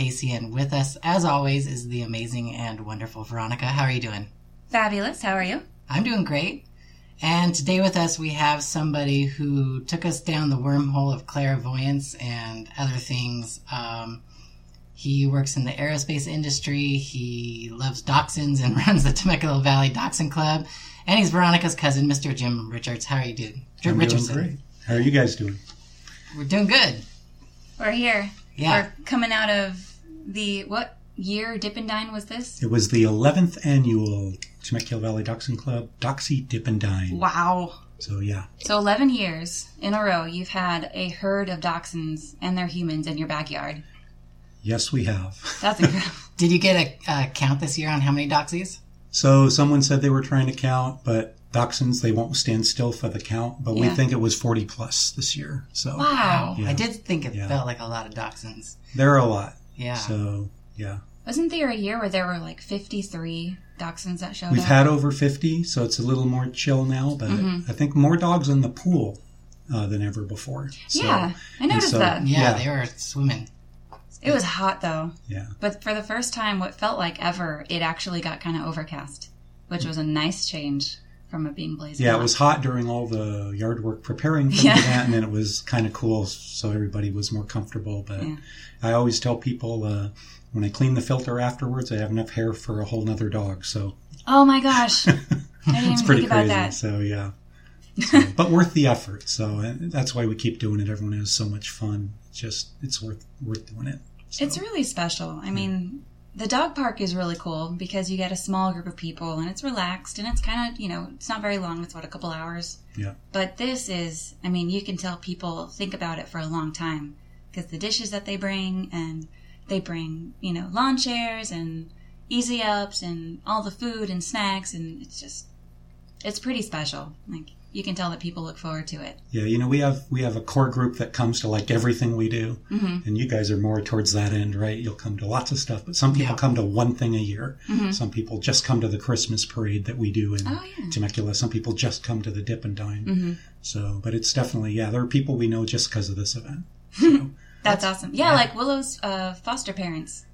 Casey, and with us, as always, is the amazing and wonderful Veronica. How are you doing? Fabulous. How are you? I'm doing great. And today with us, we have somebody who took us down the wormhole of clairvoyance and other things. Um, he works in the aerospace industry. He loves dachshunds and runs the Temecula Valley Dachshund Club. And he's Veronica's cousin, Mr. Jim Richards. How are you doing? I'm Richardson. doing great. How are you guys doing? We're doing good. We're here. Yeah. We're coming out of the what year Dip and Dine was this? It was the 11th annual Temecula Valley Dachshund Club Doxy Dip and Dine. Wow. So yeah, So 11 years in a row, you've had a herd of dachshunds and their humans in your backyard. yes we have. That's incredible. Did you get a uh, count this year on how many doxies? So someone said they were trying to count, but dachshunds they won't stand still for the count. But we think it was 40 plus this year. So wow. Yeah. I did think it Yeah. felt like a lot of dachshunds. there are a lot. Yeah. So yeah, Wasn't there a year where there were like 53 dachshunds that showed we've up? had over 50, so it's a little more chill now. But Mm-hmm. I think more dogs in the pool uh, than ever before. So, yeah, I noticed so- that. yeah, Yeah. they were swimming. It was hot though. Yeah. But for the first time, what felt like ever, it actually got kind of overcast, which was a nice change from it being blazing Yeah, hot. it was hot during all the yard work preparing for Yeah. the event, and then it was kind of cool, so everybody was more comfortable. But Yeah. I always tell people uh, when I clean the filter afterwards, I have enough hair for a whole nother dog. So Oh my gosh. I didn't it's pretty crazy. that. So yeah, So, but worth the effort. So and that's why we keep doing it. Everyone has so much fun. It's just it's worth worth doing it. So, It's really special. I mean, the dog park is really cool because you get a small group of people and it's relaxed and it's kind of, you know, it's not very long. It's what, a couple hours? Yeah. But this is, I mean, you can tell people think about it for a long time because the dishes that they bring and they bring, you know, lawn chairs and easy ups and all the food and snacks and it's just, it's pretty special. Like, you can tell that people look forward to it. yeah, you know we have we have a core group that comes to like everything we do, Mm-hmm. and you guys are more towards that end, right? You'll come to lots of stuff, but some people Yeah. come to one thing a year. Mm-hmm. Some people just come to the Christmas parade that we do in Oh, yeah. Temecula. Some people just come to the Dip and Dine. Mm-hmm. So, but it's definitely yeah. There are people we know just because of this event. So That's awesome. Yeah, yeah. like Willow's uh, foster parents.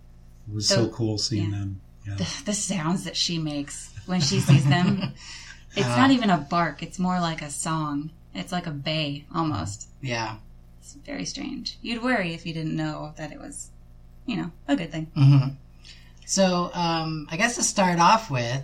it was So- so cool seeing yeah. them. Yeah. the, the sounds that she makes when she sees them. it's not even a bark, it's more like a song. It's like a bay almost. Yeah. It's very strange. You'd worry if you didn't know that it was, you know, a good thing. hmm So, um, I guess to start off with,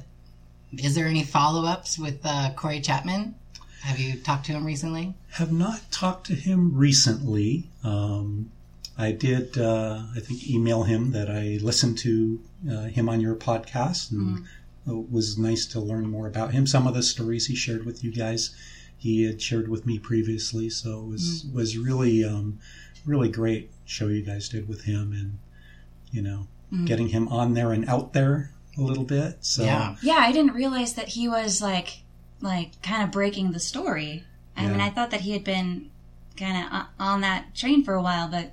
is there any follow ups with uh, Corey Chattman? Have you talked to him recently? Have not talked to him recently. Um, I did, uh, I think, email him that I listened to uh, him on your podcast, and it was nice to learn more about him. Some of the stories he shared with you guys, he had shared with me previously, so it was was really, um, really great show you guys did with him, and you know, getting him on there and out there a little bit. So Yeah. Yeah, I didn't realize that he was like, like kind of breaking the story. I mean, I thought that he had been kind of on that train for a while, but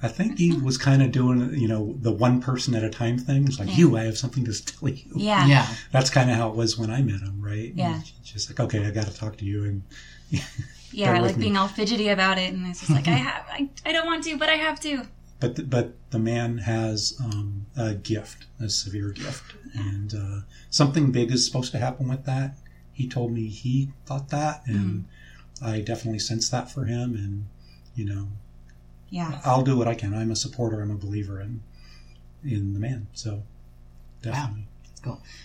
I think he was kind of doing, you know, the one person at a time thing. It's like, Yeah. you, I have something to tell you. yeah. Yeah. That's kind of how it was when I met him, right? Yeah. And Just like, okay, I got to talk to you. And Yeah, Bear with like me. being all fidgety about it, and it's just like I have, I, I don't want to, but I have to. but the, but the man has um, a gift, a severe gift, and uh, something big is supposed to happen with that. He told me he thought that, and Mm-hmm. I definitely sense that for him. And you know, Yeah, I'll do what I can. I'm a supporter. I'm a believer in in the man. So definitely.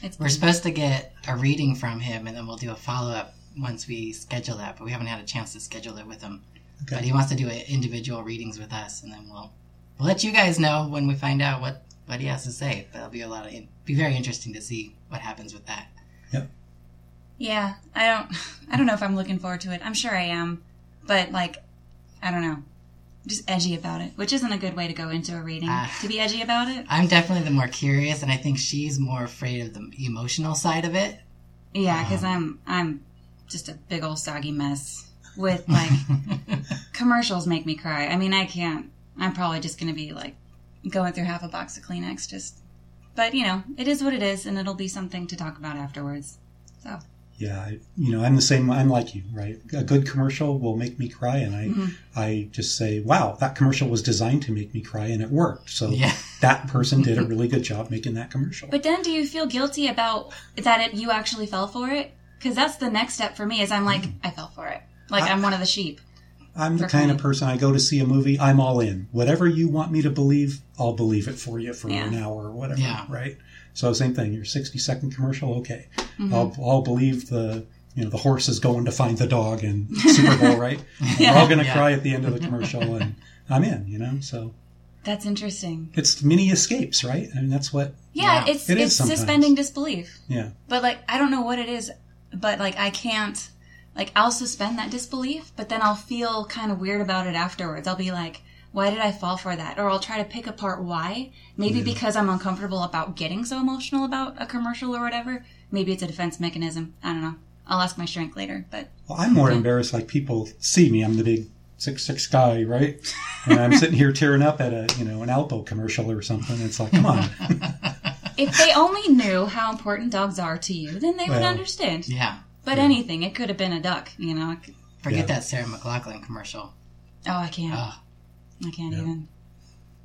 it's We're supposed to get a reading from him, and then we'll do a follow up once we schedule that. But we haven't had a chance to schedule it with him. Okay. But he wants to do it individual readings with us, and then we'll we'll let you guys know when we find out what what he has to say. That'll be a lot of be very interesting to see what happens with that. Yeah. I don't, I don't know if I'm looking forward to it. I'm sure I am, but like, I don't know. just edgy about it, which isn't a good way to go into a reading. Ah. to be edgy about it. I'm definitely the more curious, and I think she's more afraid of the emotional side of it. Yeah, because I'm I'm just a big old soggy mess with like commercials make me cry. I mean, I can't. I'm probably just going to be like going through half a box of Kleenex. Just, but you know, it is what it is, and it'll be something to talk about afterwards. So Yeah, I, you know, I'm the same. I'm like you, right? A good commercial will make me cry, and I, Mhm. I just say, "Wow, that commercial was designed to make me cry, and it worked." So Yeah. that person did a really good job making that commercial. But then, do you feel guilty about that? It, you actually fell for it? Because that's the next step for me. Is I'm like, I fell for it. Like I- I'm one of the sheep. I'm the For kind of person I go to see a movie, I'm all in. Whatever you want me to believe, I'll believe it for you for Yeah. an hour or whatever, Yeah. right? So same thing. Your 60 second commercial, okay. Mm-hmm. I'll I'll believe the you know the horse is going to find the dog in Super Bowl, right? Yeah. We're all gonna Yeah. cry at the end of the commercial, and I'm in. You know, so That's interesting. it's mini escapes, right? I mean, that's what. Yeah, Yeah. it's It is it's sometimes. suspending disbelief. Yeah, But like I don't know what it is, but like I can't like I'll suspend that disbelief, but then I'll feel kind of weird about it afterwards. I'll be like, why did I fall for that? Or I'll try to pick apart why. Maybe because I'm uncomfortable about getting so emotional about a commercial or whatever. Maybe it's a defense mechanism. I don't know. I'll ask my shrink later, but well, I'm more embarrassed. Like people see me, I'm the big six six guy, right? And I'm sitting here tearing up at a you know an Alpo commercial or something. It's like, come on. if they only knew how important dogs are to you, then they would understand. Yeah. But anything, it could have been a duck, you know. Forget Yeah. that Sarah McLachlan commercial. Oh, I can't. Oh, I can't Yeah. even.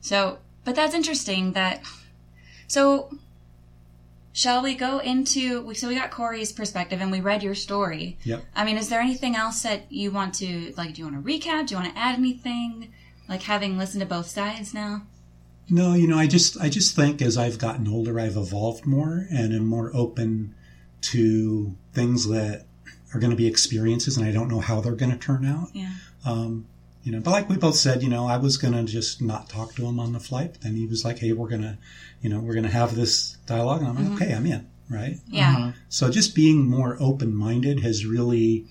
So, but that's interesting that. So, shall we go into. So, we got Corey's perspective and we read your story. Yep. I mean, is there anything else that you want to. Like, do you want to recap? Do you want to add anything? Like, having listened to both sides now? No, you know, I just I just think as I've gotten older, I've evolved more and am more open to things that are going to be experiences, and I don't know how they're going to turn out. Yeah. Um, you know, but like we both said, you know, I was going to just not talk to him on the flight. But then he was like, "Hey, we're gonna, you know, we're gonna have this dialogue," and I'm like, "Okay, I'm in." Right. Yeah. Mhm. So just being more open minded has really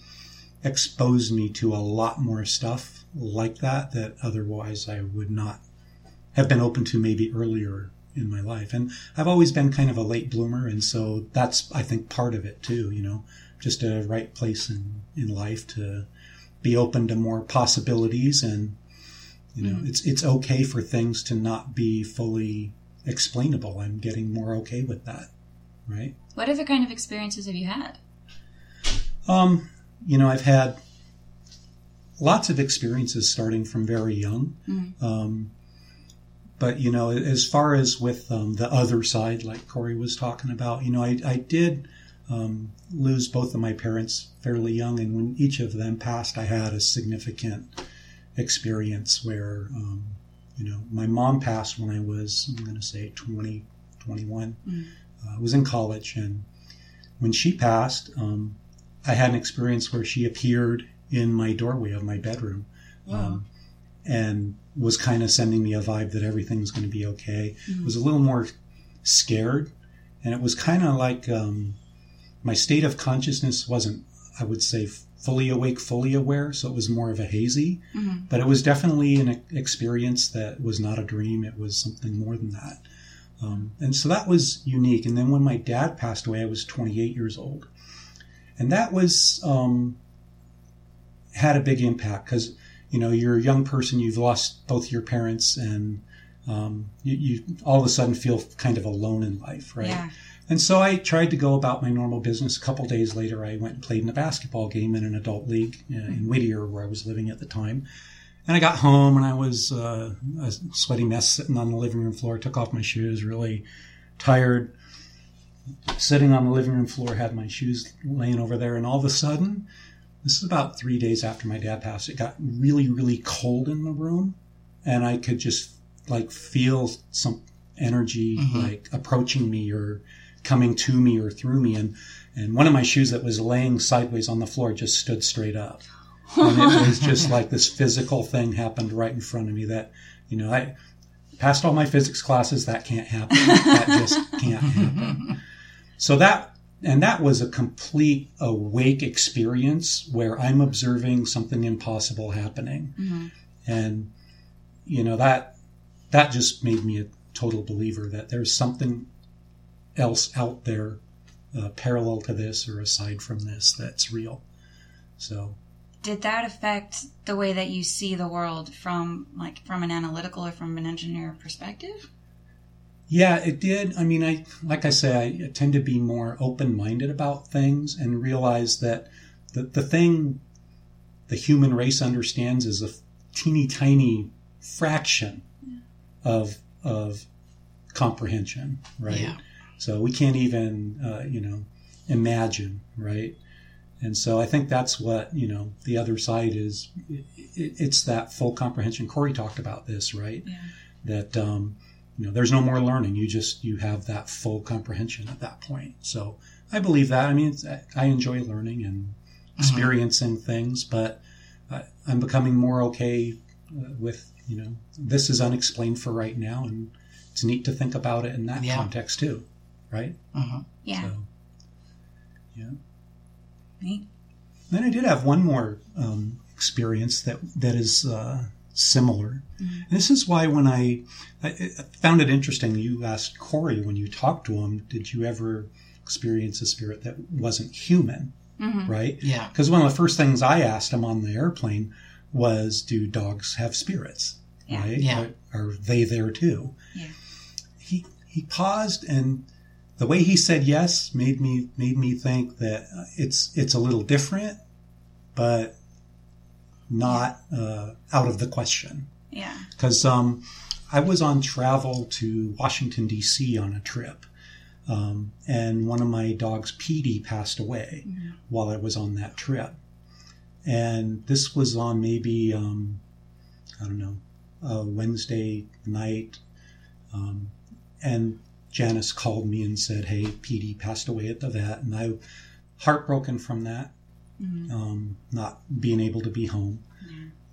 exposed me to a lot more stuff like that that otherwise I would not have been open to maybe earlier in my life. And I've always been kind of a late bloomer, and so that's I think part of it too. You know, just a right place in in life to be open to more possibilities and you know it's it's okay for things to not be fully explainable i'm getting more okay with that right What other kind of experiences have you had? um, you know, I've had lots of experiences starting from very young. Um, but you know, as far as with um, the other side, like Corey was talking about, you know, I, I did um, lose both of my parents fairly young, and when each of them passed, I had a significant experience where, um, you know, my mom passed when I was, I'm going to say 20, 21. Uh, I was in college, and when she passed, um, I had an experience where she appeared in my doorway of my bedroom um, and was kind of sending me a vibe that everything's going to be okay. I was a little more scared, and it was kind of like um, my state of consciousness wasn't, I would say, fully awake, fully aware, so it was more of a hazy. Mhm. But it was definitely an experience that was not a dream, it was something more than that. Um, and so that was unique. And then when my dad passed away, I was 28 years old. And that was, um, had a big impact because, you know, you're a young person, you've lost both your parents, and um, you, you all of a sudden feel kind of alone in life, right? Yeah. And so I tried to go about my normal business. A couple days later, I went and played in a basketball game in an adult league uh, in Whittier, where I was living at the time. And I got home and I was uh, a sweaty mess sitting on the living room floor. Took off my shoes, really tired. Sitting on the living room floor, had my shoes laying over there, and all of a sudden, this is about three days after my dad passed. It got really, really cold in the room, and I could just like feel some energy like approaching me or coming to me or through me, and and one of my shoes that was laying sideways on the floor just stood straight up. And it was just like this physical thing happened right in front of me that you know i passed all my physics classes that can't happen. That just can't happen. So that and that was a complete awake experience where i'm observing something impossible happening. Mm-hmm. And you know that that just made me a total believer that there's something else out there uh, parallel to this or aside from this that's real. So Did that affect the way that you see the world from like from an analytical or from an engineer perspective? Yeah, it did. I mean, I like I say, I tend to be more open-minded about things and realize that the the thing the human race understands is a teeny tiny fraction of of comprehension, right? Yeah. So we can't even, uh, you know, imagine, right? And so I think that's what you know. The other side is, it, it's that full comprehension. Corey talked about this, right? Yeah. That um, you know, there's no more learning. You just you have that full comprehension at that point. So I believe that. I mean, it's, I enjoy learning and experiencing things, but I, I'm becoming more okay uh, with you know this is unexplained for right now, and it's neat to think about it in that Yeah. context too, right? hmm Yeah. So, yeah. Neat. Then I did have one more um, experience that that is uh, similar. And this is why when I, I found it interesting, you asked Corey when you talked to him, did you ever experience a spirit that wasn't human, Mhm. right? Yeah. Because one of the first things I asked him on the airplane was, "Do dogs have spirits? Yeah. Right? Yeah. Are, are they there too?" Yeah. He he paused, and the way he said yes made me made me think that it's it's a little different, but not uh, out of the question. Yeah. Because um, I was on travel to Washington D.C. on a trip. Um, and one of my dogs, Petey, passed away while I was on that trip. And this was on maybe, um, I don't know, a Wednesday night. Um, and Janice called me and said, Hey, Petey passed away at the vet. And I, heartbroken from that, um, not being able to be home.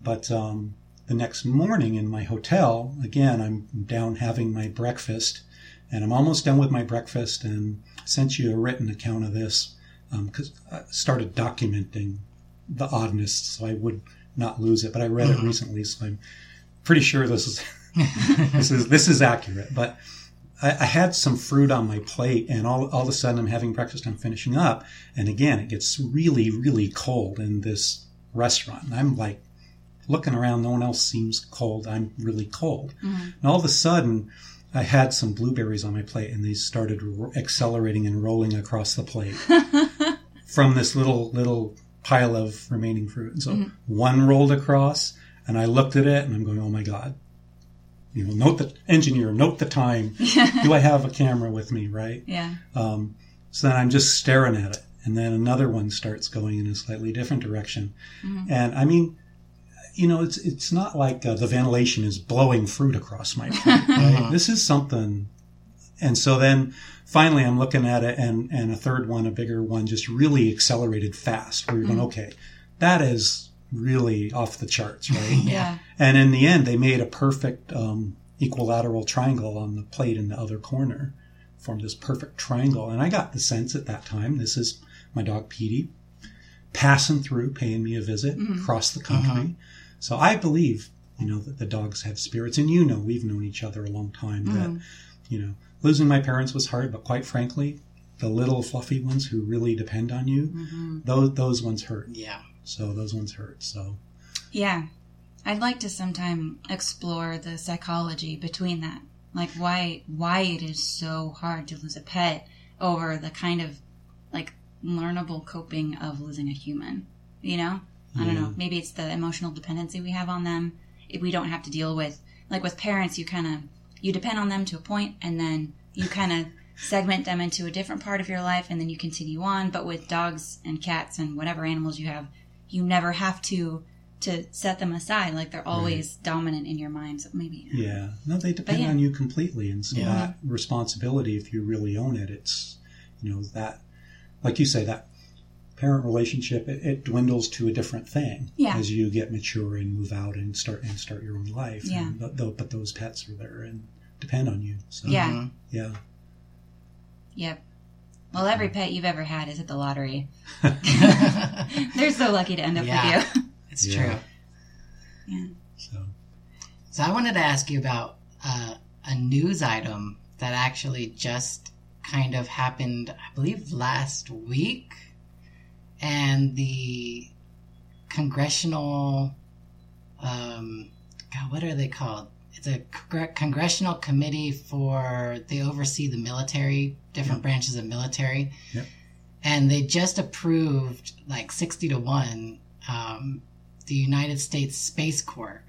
But um, the next morning in my hotel, again, I'm down having my breakfast, and I'm almost done with my breakfast, and sent you a written account of this because I started documenting the oddness so I would not lose it. But I read it recently, so I'm pretty sure this is this is this is accurate. But I, I had some fruit on my plate, and all all of a sudden I'm having breakfast. I'm finishing up, and again it gets really really cold in this restaurant. And I'm like looking around, no one else seems cold. I'm really cold. Mm-hmm. And all of a sudden, I had some blueberries on my plate, and they started ro- accelerating and rolling across the plate from this little little pile of remaining fruit. And so mm-hmm. one rolled across, and I looked at it, and I'm going, "Oh my god!" You know, note the engineer, note the time. Do I have a camera with me? Right. Yeah. Um, so then I'm just staring at it. And then another one starts going in a slightly different direction. And I mean, you know, it's it's not like uh, the ventilation is blowing fruit across my plate. Right? This is something. And so then finally I'm looking at it and, and a third one, a bigger one, just really accelerated fast where you're going, okay, that is really off the charts, right? Yeah. And in the end, they made a perfect um, equilateral triangle on the plate in the other corner, formed this perfect triangle. And I got the sense at that time this is my dog Petey passing through, paying me a visit mm-hmm. across the country. Mm-hmm. So I believe, you know, that the dogs have spirits. And you know, we've known each other a long time. That mm-hmm. you know, losing my parents was hard, but quite frankly, the little fluffy ones who really depend on you, those those ones hurt. Yeah. So those ones hurt. So Yeah. I'd like to sometime explore the psychology between that. Like why why it is so hard to lose a pet over the kind of like learnable coping of losing a human. You know? I don't know. Maybe it's the emotional dependency we have on them. If we don't have to deal with like with parents you kind of you depend on them to a point and then you kind of segment them into a different part of your life and then you continue on but with dogs and cats and whatever animals you have you never have to to set them aside like they're always dominant in your mind so maybe Yeah, no, they depend yeah. on you completely, and so Yeah. that responsibility, if you really own it, it's you know that, like you say, that parent relationship it, it dwindles to a different thing Yeah. as you get mature and move out and start and start your own life. Yeah. and, but, tho- but those pets are there and depend on you. So Yeah. Mhm. yeah, yep well every pet you've ever had is at the lottery they're so lucky to end up Yeah. with you It's Yeah. true. so So I wanted to ask you about uh, a news item that actually just kind of happened, I believe, last week, and the congressional, um, God, what are they called? It's a congr- congressional committee for they oversee the military, different branches of military, Yep. and they just approved like sixty to one um, the United States Space Corps,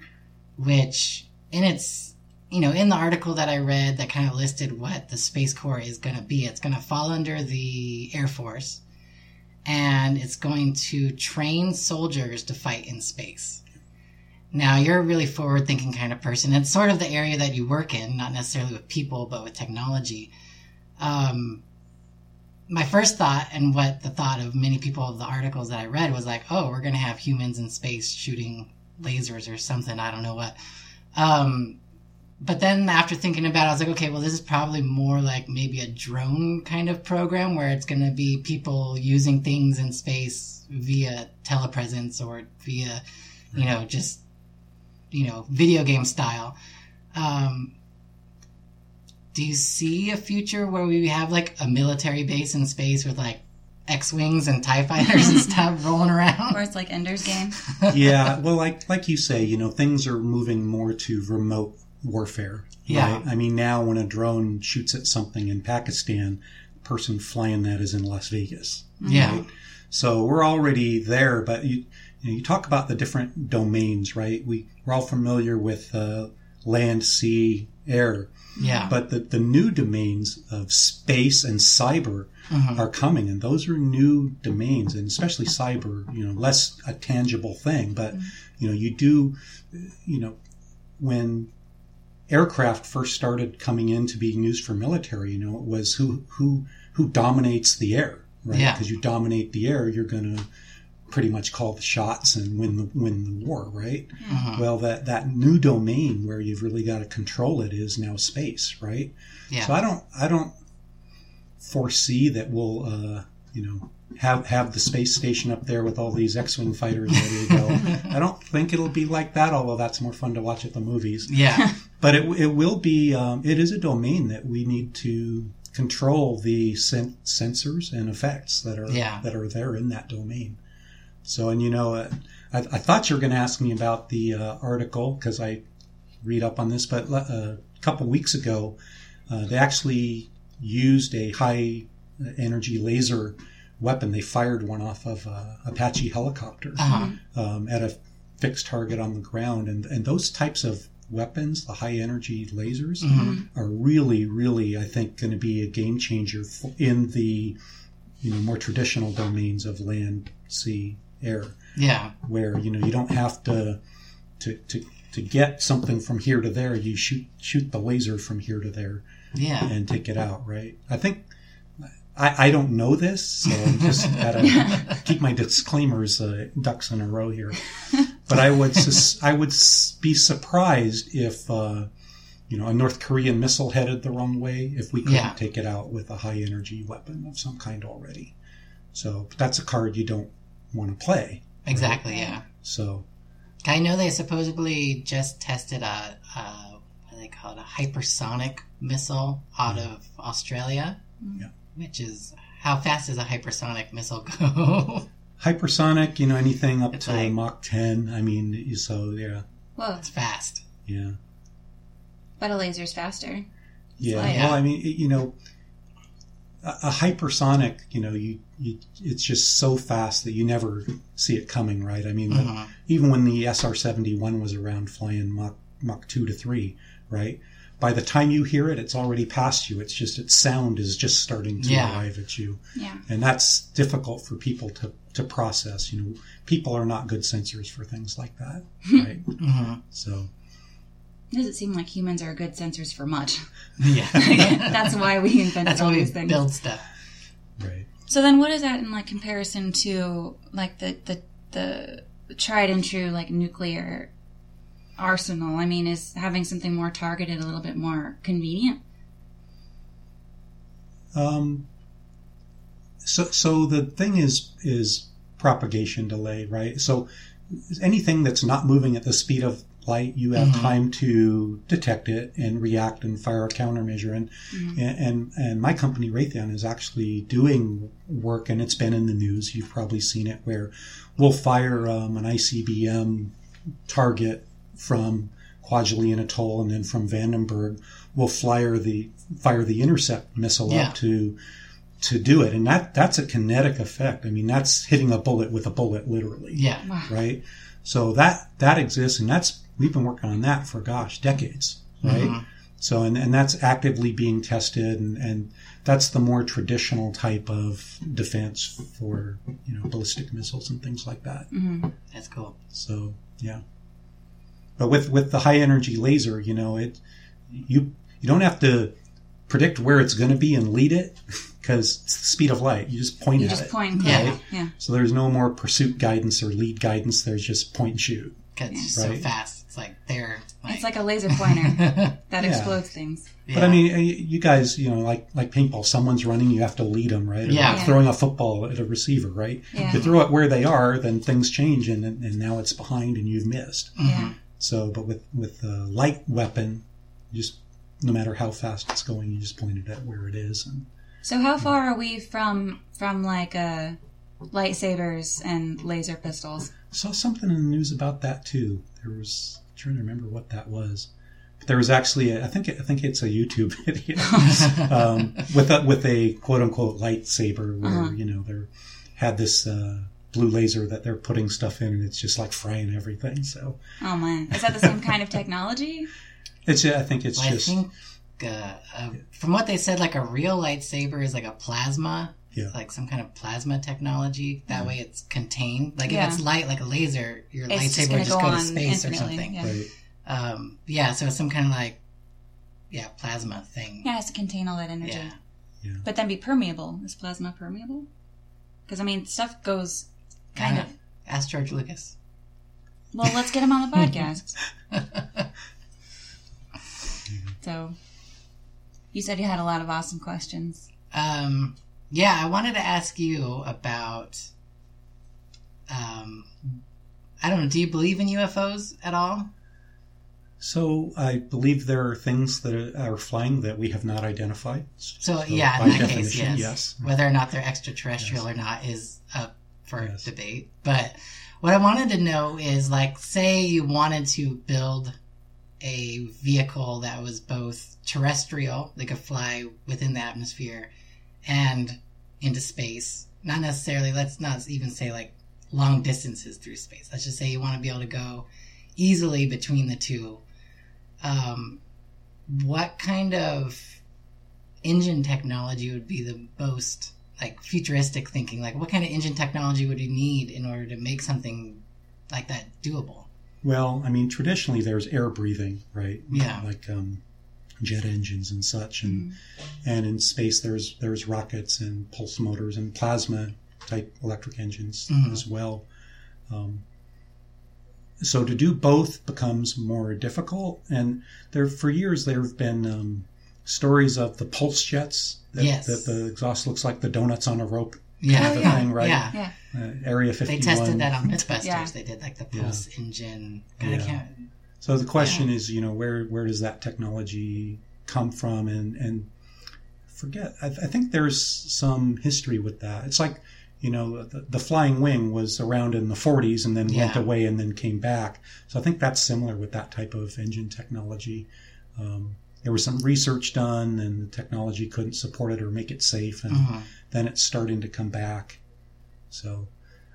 which in its you know in the article that I read that kind of listed what the Space Corps is going to be, it's going to fall under the Air Force, and it's going to train soldiers to fight in space. Now you're a really forward thinking kind of person. It's sort of the area that you work in, not necessarily with people, but with technology. Um, my first thought and what the thought of many people of the articles that I read was like, oh, we're going to have humans in space shooting lasers or something. I don't know what. Um, but then after thinking about it, I was like, okay, well, this is probably more like maybe a drone kind of program where it's going to be people using things in space via telepresence or via, you know, just, you know, video game style. Um, do you see a future where we have like a military base in space with like X-wings and Tie fighters and stuff rolling around? Or it's like Ender's Game. yeah, well, like like you say, you know, things are moving more to remote warfare. Yeah. Right? I mean, now when a drone shoots at something in Pakistan, the person flying that is in Las Vegas. Yeah. Right? So we're already there, but you, you, know, you talk about the different domains, right? We, we're all familiar with uh, land, sea, air, Yeah. but the, the new domains of space and cyber Mhm. are coming, and those are new domains, and especially cyber, you know, less a tangible thing, but you know, you do, you know, when aircraft first started coming in to being used for military, you know, it was who who who dominates the air, right? Yeah. Because you dominate the air, you're going to pretty much call the shots and win the win the war, right? Mhm. Well, that that new domain where you've really got to control it is now space, right? Yeah. So I don't I don't foresee that we'll uh, you know have have the space station up there with all these X-wing fighters ready to go. I don't think it'll be like that, although that's more fun to watch at the movies. yeah. But it it will be um, it is a domain that we need to control the sen- sensors and effects that are Yeah. that are there in that domain. So and you know uh, I, I thought you were going to ask me about the uh, article because I read up on this, but uh, a couple weeks ago uh, they actually used a high energy laser weapon. They fired one off of a Apache helicopter Uh-huh. um, at a fixed target on the ground, and and those types of weapons, the high energy lasers, Mhm. are really, really, I think, going to be a game changer in the you know more traditional domains of land, sea, air Yeah. where you know you don't have to to to to get something from here to there. You shoot shoot the laser from here to there Yeah. and take it out. Right? I think I, I don't know this, so I'm just gotta keep my disclaimers uh, ducks in a row here. But I would sus- I would s- be surprised if uh, you know a North Korean missile headed the wrong way if we couldn't Yeah. take it out with a high energy weapon of some kind already. So that's a card you don't want to play. Exactly. Yeah. So I know they supposedly just tested a, a what do they call it, a hypersonic missile out of Australia. Yeah. Which is how fast does a hypersonic missile go? hypersonic, you know, anything up It's to like- Mach 10. I mean, so yeah, Whoa, it's fast. yeah, but a laser's faster. yeah. like- Well, I mean, it- you know, a, a hypersonic, you know, you, you, it's just so fast that you never see it coming, right? I mean, the- Mhm. even when the SR 71 was around flying Mach, Mach 2 to 3, right? By the time you hear it, it's already past you. It's just its sound is just starting to Yeah. arrive at you. Yeah. and that's difficult for people to, to process. You know, people are not good sensors for things like that, right? Mhm. so, It doesn't seem like humans are good sensors for much. Yeah. That's why we invented That's all why we these things. build stuff. right. So then, what is that in like comparison to like the the the tried and true like nuclear arsenal? I mean, is having something more targeted a little bit more convenient? Um, so, so the thing is, is propagation delay, right? So anything that's not moving at the speed of light, you have Mhm. time to detect it and react and fire a countermeasure. And, and and and my company Raytheon is actually doing work, and it's been in the news. You've probably seen it, where we'll fire um, an ICBM target from Kwajalein Atoll, and then from Vandenberg, we'll fire the fire the intercept missile Yeah. up to to do it, and that that's a kinetic effect. I mean, that's hitting a bullet with a bullet, literally Yeah. Wow. right? So that that exists, and that's we've been working on that for gosh decades, right? Mhm. So and, and that's actively being tested, and, and that's the more traditional type of defense for you know ballistic missiles and things like that. That's cool. So yeah, but with with the high energy laser, you know it you you don't have to predict where it's going to be and lead it because it's the speed of light. You just point You at just it. point. Yeah. Yeah. Yeah. So there's no more pursuit guidance or lead guidance. There's just point and shoot. Because it's so fast. It's like they're like, It's like a laser pointer that Yeah. explodes things. But I mean, you guys, you know, like like paintball, someone's running, you have to lead them, right? Or Yeah. like throwing a football at a receiver, right? Yeah. You throw it where they are, then things change, and and now it's behind, and you've missed. Yeah. So, but with with a light weapon, you just no matter how fast it's going, you just point it at where it is. And So how far are we from from like uh, lightsabers and laser pistols? saw something in the news about that too. There was I'm trying to remember what that was. But there was actually, a, I think, I think it's a YouTube video um, with a, with a quote unquote lightsaber where Uh-huh. you know they're had this uh, blue laser that they're putting stuff in, and it's just like frying everything. So Oh man, is that the same kind of technology? it's, I think it's Well, I just think uh, uh, from what they said, like a real lightsaber is like a plasma, Yeah. like some kind of plasma technology. That way, it's contained. Like Yeah. if it's light, like a laser, your It's just lightsaber gonna would just go go, to space or something. yeah. right. Um, yeah, so it's some kind of like, yeah, plasma thing. Yeah, it has to contain all that energy. Yeah. But then be permeable. Is plasma permeable? Because I mean, stuff goes kind Uh, of. Ask George Lucas. Well, let's get him on the podcast. so, you said you had a lot of awesome questions. Um, yeah, I wanted to ask you about. Um, I don't know. Do you believe in UFOs at all? So I believe there are things that are, flying that we have not identified. So, yeah, in that case, yes. yes. Whether or not they're extraterrestrial Yes. or not is up for Yes. debate. But what I wanted to know is, like, say you wanted to build a vehicle that was both terrestrial, they could fly within the atmosphere, and into space. Not necessarily. Let's not even say like long distances through space. Let's just say you want to be able to go easily between the two. Um, what kind of engine technology would be the most like futuristic thinking? Like, what kind of engine technology would you need in order to make something like that doable? Well, I mean, traditionally there's air breathing, right? Yeah. Like um, jet engines and such, and and in space there's there's rockets and pulse motors and plasma type electric engines Mhm. as well. Um, so to do both becomes more difficult, and there for years there have been um, stories of the pulse jets that, Yes. that the exhaust looks like the donuts on a rope Yeah, Oh, the yeah. thing, right? yeah. Yeah. uh, Area They tested that on Mythbusters. Yeah. They did like the Yeah. pulse engine. God, I can't. So the question is, you know, where where does that technology come from? And and forget, I, I think there's some history with that. It's like, you know, the, the flying wing was around in the 40s and then went away and then came back. So I think that's similar with that type of engine technology. Um, there was some research done, and the technology couldn't support it or make it safe, and Mhm. then it's starting to come back. So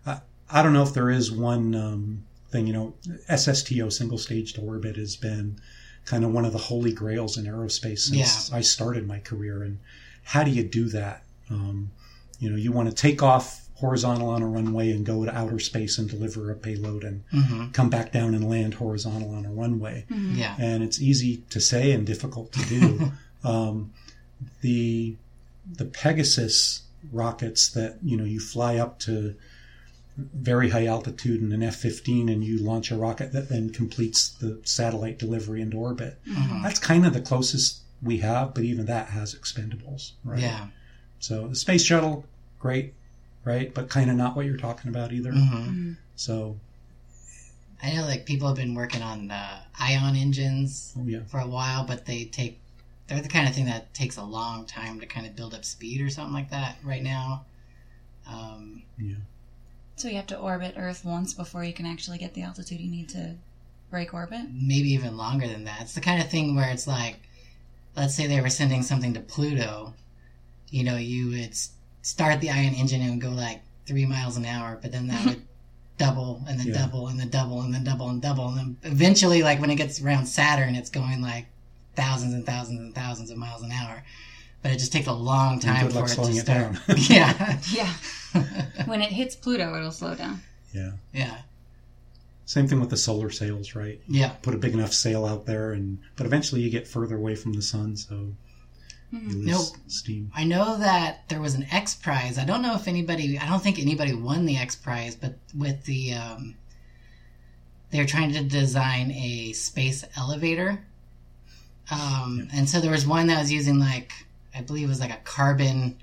I, I don't know if there is one um, thing, you know, SSTO, single stage to orbit, has been kind of one of the holy grails in aerospace since I started my career. And how do you do that? Um, you know, you want to take off horizontal on a runway and go to outer space and deliver a payload and Mhm. come back down and land horizontal on a runway Yeah. and it's easy to say and difficult to do. um, the the Pegasus rockets that you know you fly up to very high altitude in an F-15 and you launch a rocket that then completes the satellite delivery into orbit. Mhm. That's kind of the closest we have, but even that has expendables, right? Yeah. So the space shuttle, great, right, but kind of not what you're talking about either. Mhm. So I know like people have been working on uh, ion engines Oh yeah. for a while, but they take they're the kind of thing that takes a long time to kind of build up speed or something like that right now. Um, Yeah. So you have to orbit Earth once before you can actually get the altitude you need to break orbit. maybe even longer than that. It's the kind of thing where it's like, let's say they were sending something to Pluto, you know, you would start the ion engine and go like three miles an hour, but then that would double and then Yeah. double and then double and then double and double. And then eventually, like when it gets around Saturn, it's going like thousands and thousands and thousands of miles an hour. But it just takes a long time for it slowing to it start. down. yeah. Yeah. when it hits Pluto, it'll slow down. yeah. yeah. Same thing with the solar sails, right? Yeah. Put a big enough sail out there, and but eventually you get further away from the sun, so you lose Nope. steam. I know that there was an X Prize. I don't know if anybody, I don't think anybody won the X Prize, but with the, um, they're trying to design a space elevator. Um, and so there was one that was using like, I believe it was like a carbon,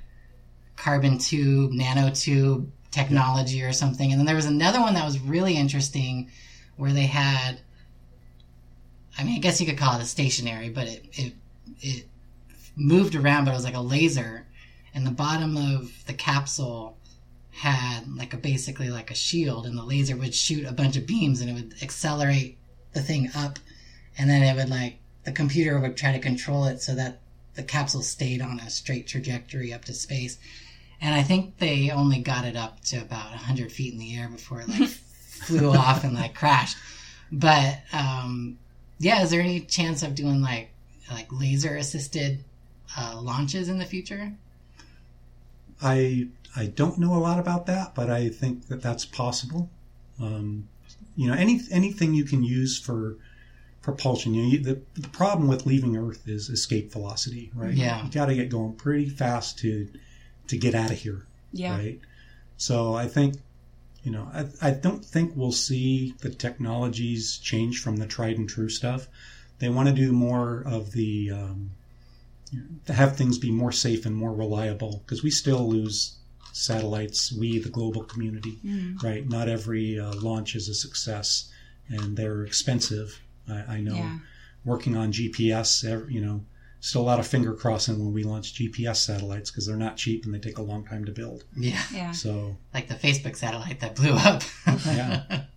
carbon tube, nanotube technology or something. And then there was another one that was really interesting where they had, I mean, I guess you could call it a stationary, but it, it, it moved around, but it was like a laser, and the bottom of the capsule had like a basically like a shield, and the laser would shoot a bunch of beams, and it would accelerate the thing up, and then it would like the computer would try to control it so that the capsule stayed on a straight trajectory up to space. And I think they only got it up to about 100 feet in the air before it like flew off and like crashed. But um, yeah, is there any chance of doing like like laser assisted uh, launches in the future? I I don't know a lot about that, but I think that that's possible. Um, you know, any anything you can use for propulsion. You the the problem with leaving Earth is escape velocity, right? Yeah. you got to get going pretty fast to to get out of here, Yeah. right? So I think, you know, I I don't think we'll see the technologies change from the tried and true stuff. They want to do more of the um, to have things be more safe and more reliable because we still lose satellites we the global community Mm. right not every uh, launch is a success and they're expensive i, I know Yeah. working on gps you know still a lot of finger crossing when we launch gps satellites because they're not cheap and they take a long time to build Yeah, Yeah. so like the Facebook satellite that blew up. Yeah.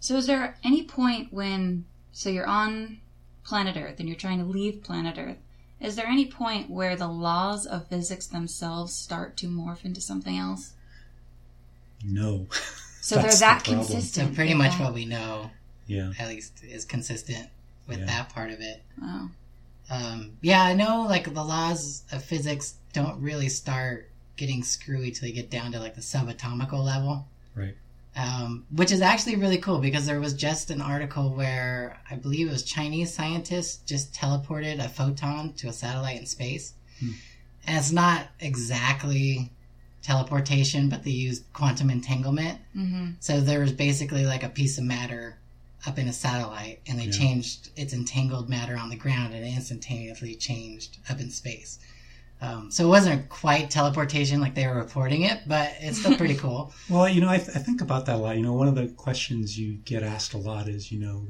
So is there any point when so you're on planet Earth and you're trying to leave planet Earth? Is there any point where the laws of physics themselves start to morph into something else? no So they're that the problem. so consistent. pretty with much what we know, yeah at least, is consistent with Yeah. that part of it. Wow. Um, yeah, I know like the laws of physics don't really start getting screwy till you get down to like the subatomical level. right Um, which is actually really cool because there was just an article where I believe it was Chinese scientists just teleported a photon to a satellite in space. Hmm. And it's not exactly teleportation, but they used quantum entanglement. Mm-hmm. So there was basically like a piece of matter up in a satellite, and they Yeah. changed its entangled matter on the ground, and it instantaneously changed up in space. Um, so it wasn't quite teleportation like they were reporting it, but it's still pretty cool. Well, you know, I, th- I think about that a lot. You know, one of the questions you get asked a lot is, you know,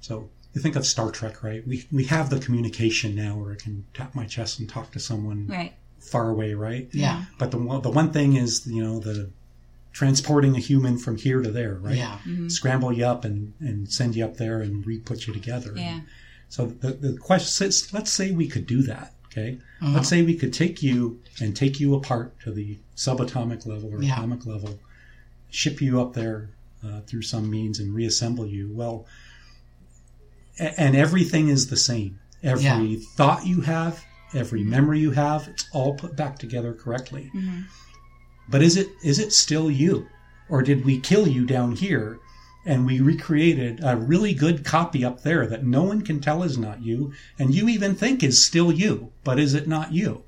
so you think of Star Trek, right? We we have the communication now where I can tap my chest and talk to someone Right. far away, right? Yeah, But the one, the one thing is, you know, the transporting a human from here to there, right? yeah, Mm-hmm. Scramble you up and, and send you up there and re-put you together. Yeah. So the, the question is, let's say we could do that, okay? Mhm. Let's say we could take you and take you apart to the subatomic level or Yeah. atomic level, ship you up there uh, through some means and reassemble you. Well, a- and everything is the same. Every Yeah. thought you have, every memory you have, it's all put back together correctly. Mm-hmm. But is it is it still you, or did we kill you down here, and we recreated a really good copy up there that no one can tell is not you, and you even think is still you, but is it not you?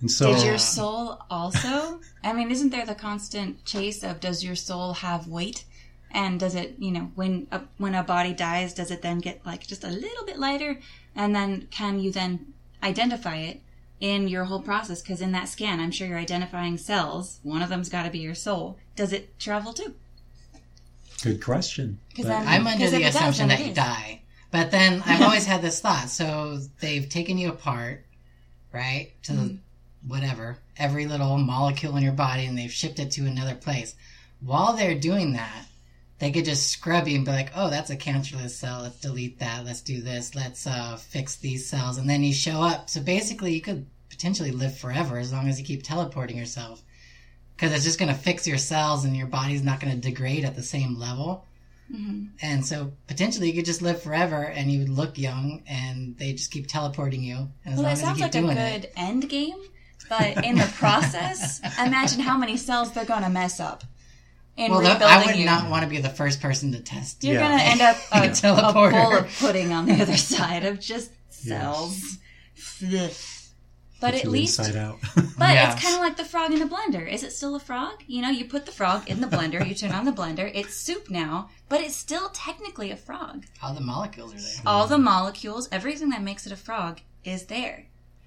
And so Did your soul also? I mean, isn't there the constant chase of does your soul have weight? And does it, you know, when a, when a body dies, does it then get like just a little bit lighter? And then can you then identify it in your whole process? Because in that scan, I'm sure you're identifying cells. One of them's got to be your soul. Does it travel too? Good question. 'Cause But- then- I'm under the if it does, assumption that you is. die. But then I've always had this thought. So they've taken you apart, right? To Mhm. whatever, every little molecule in your body, and they've shipped it to another place. While they're doing that, they could just scrub you and be like, oh, that's a cancerous cell. Let's delete that. Let's do this. Let's uh, fix these cells. And then you show up. So basically, you could potentially live forever as long as you keep teleporting yourself. Because it's just going to fix your cells and your body's not going to degrade at the same level. hmm And so potentially you could just live forever and you would look young and they just keep teleporting you. And as Well, long that as you sounds keep like a good it. end game, but in the process, imagine how many cells they're going to mess up in Well, rebuilding I would you. not want to be the first person to test. You're Yeah. going to end up a, a Teleporter. bowl of pudding on the other side of just cells. But at least, inside out. but Yeah. it's kind of like the frog in the blender. Is it still a frog? You know, you put the frog in the blender, you turn on the blender, it's soup now, but it's still technically a frog. All the molecules are there. All the molecules, everything that makes it a frog is there.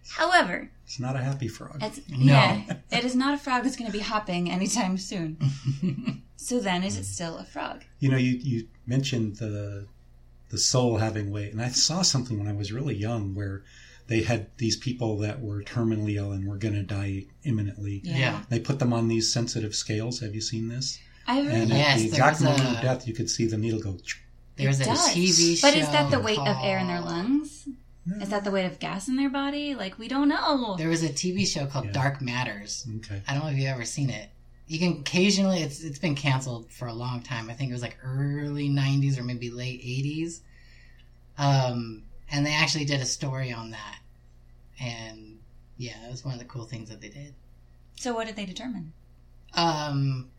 However, it's not a happy frog. It's, No. Yeah, it is not a frog that's going to be hopping anytime soon. so then, is it still a frog? You know, you, you mentioned the the soul having weight, and I saw something when I was really young where they had these people that were terminally ill and were going to die imminently. Yeah. They put them on these sensitive scales. Have you seen this? I've heard And that. Yes, at the exact moment a- of death, you could see the needle go. There's It a does. TV show. But is that the weight of air in their called- lungs? Is that the weight of gas in their body? Like, we don't know. There was a TV show called Yeah. Dark Matters. Okay. I don't know if you've ever seen it. You can occasionally, it's it's been canceled for a long time. I think it was like early 90s or maybe late 80s. Um, and they actually did a story on that. And yeah, it was one of the cool things that they did. So, what did they determine? Um,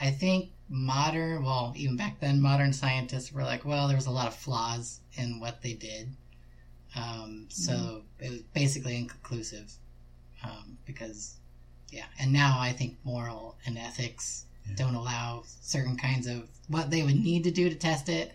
I think modern, well, even back then, modern scientists were like, well, there was a lot of flaws in what they did. Um, so it was basically inconclusive. Um, because, yeah, and now I think moral and ethics Yeah. don't allow certain kinds of what they would need to do to test it.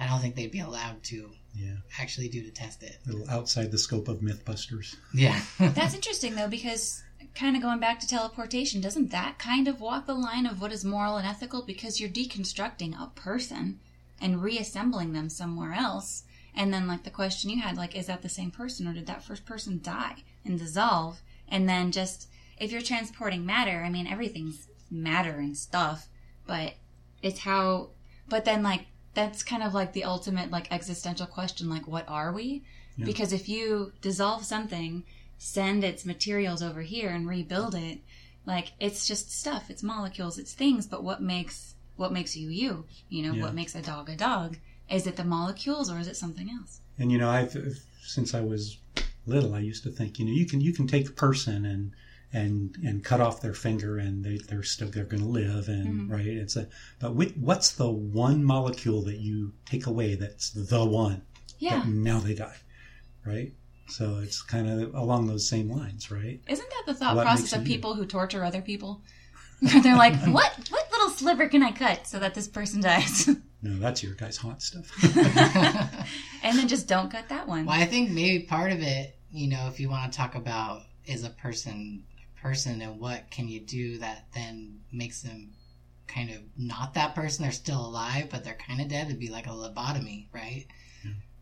I don't think they'd be allowed to Yeah. actually do to test it. A little outside the scope of Mythbusters. Yeah. That's interesting, though, because kind of going back to teleportation, doesn't that kind of walk the line of what is moral and ethical? Because you're deconstructing a person and reassembling them somewhere else. And then, like the question you had, like, is that the same person or did that first person die and dissolve? And then just, if you're transporting matter, I mean, everything's matter and stuff, but it's how, but then, like, that's kind of like the ultimate, like, existential question, like, what are we? Yeah. Because if you dissolve something, send its materials over here and rebuild it, like it's just stuff, it's molecules, it's things, but what makes what makes you you? You know, Yeah. what makes a dog a dog? Is it the molecules or is it something else? And you know, I've since I was little, I used to think, you know, you can you can take a person and and and cut off their finger, and they they're still they're going to live, and Mhm. right. It's a but wh- what's the one molecule that you take away that's the one Yeah. that now they die, right? So it's kind of along those same lines, right? Isn't that the thought What process of it you? people who torture other people? They're like, what what little sliver can I cut so that this person dies? No, that's your guys' haunt stuff. and then just don't cut that one. Well, I think maybe part of it, you know, if you want to talk about is a person a person and what can you do that then makes them kind of not that person. They're still alive, but they're kind of dead. It'd be like a lobotomy, right?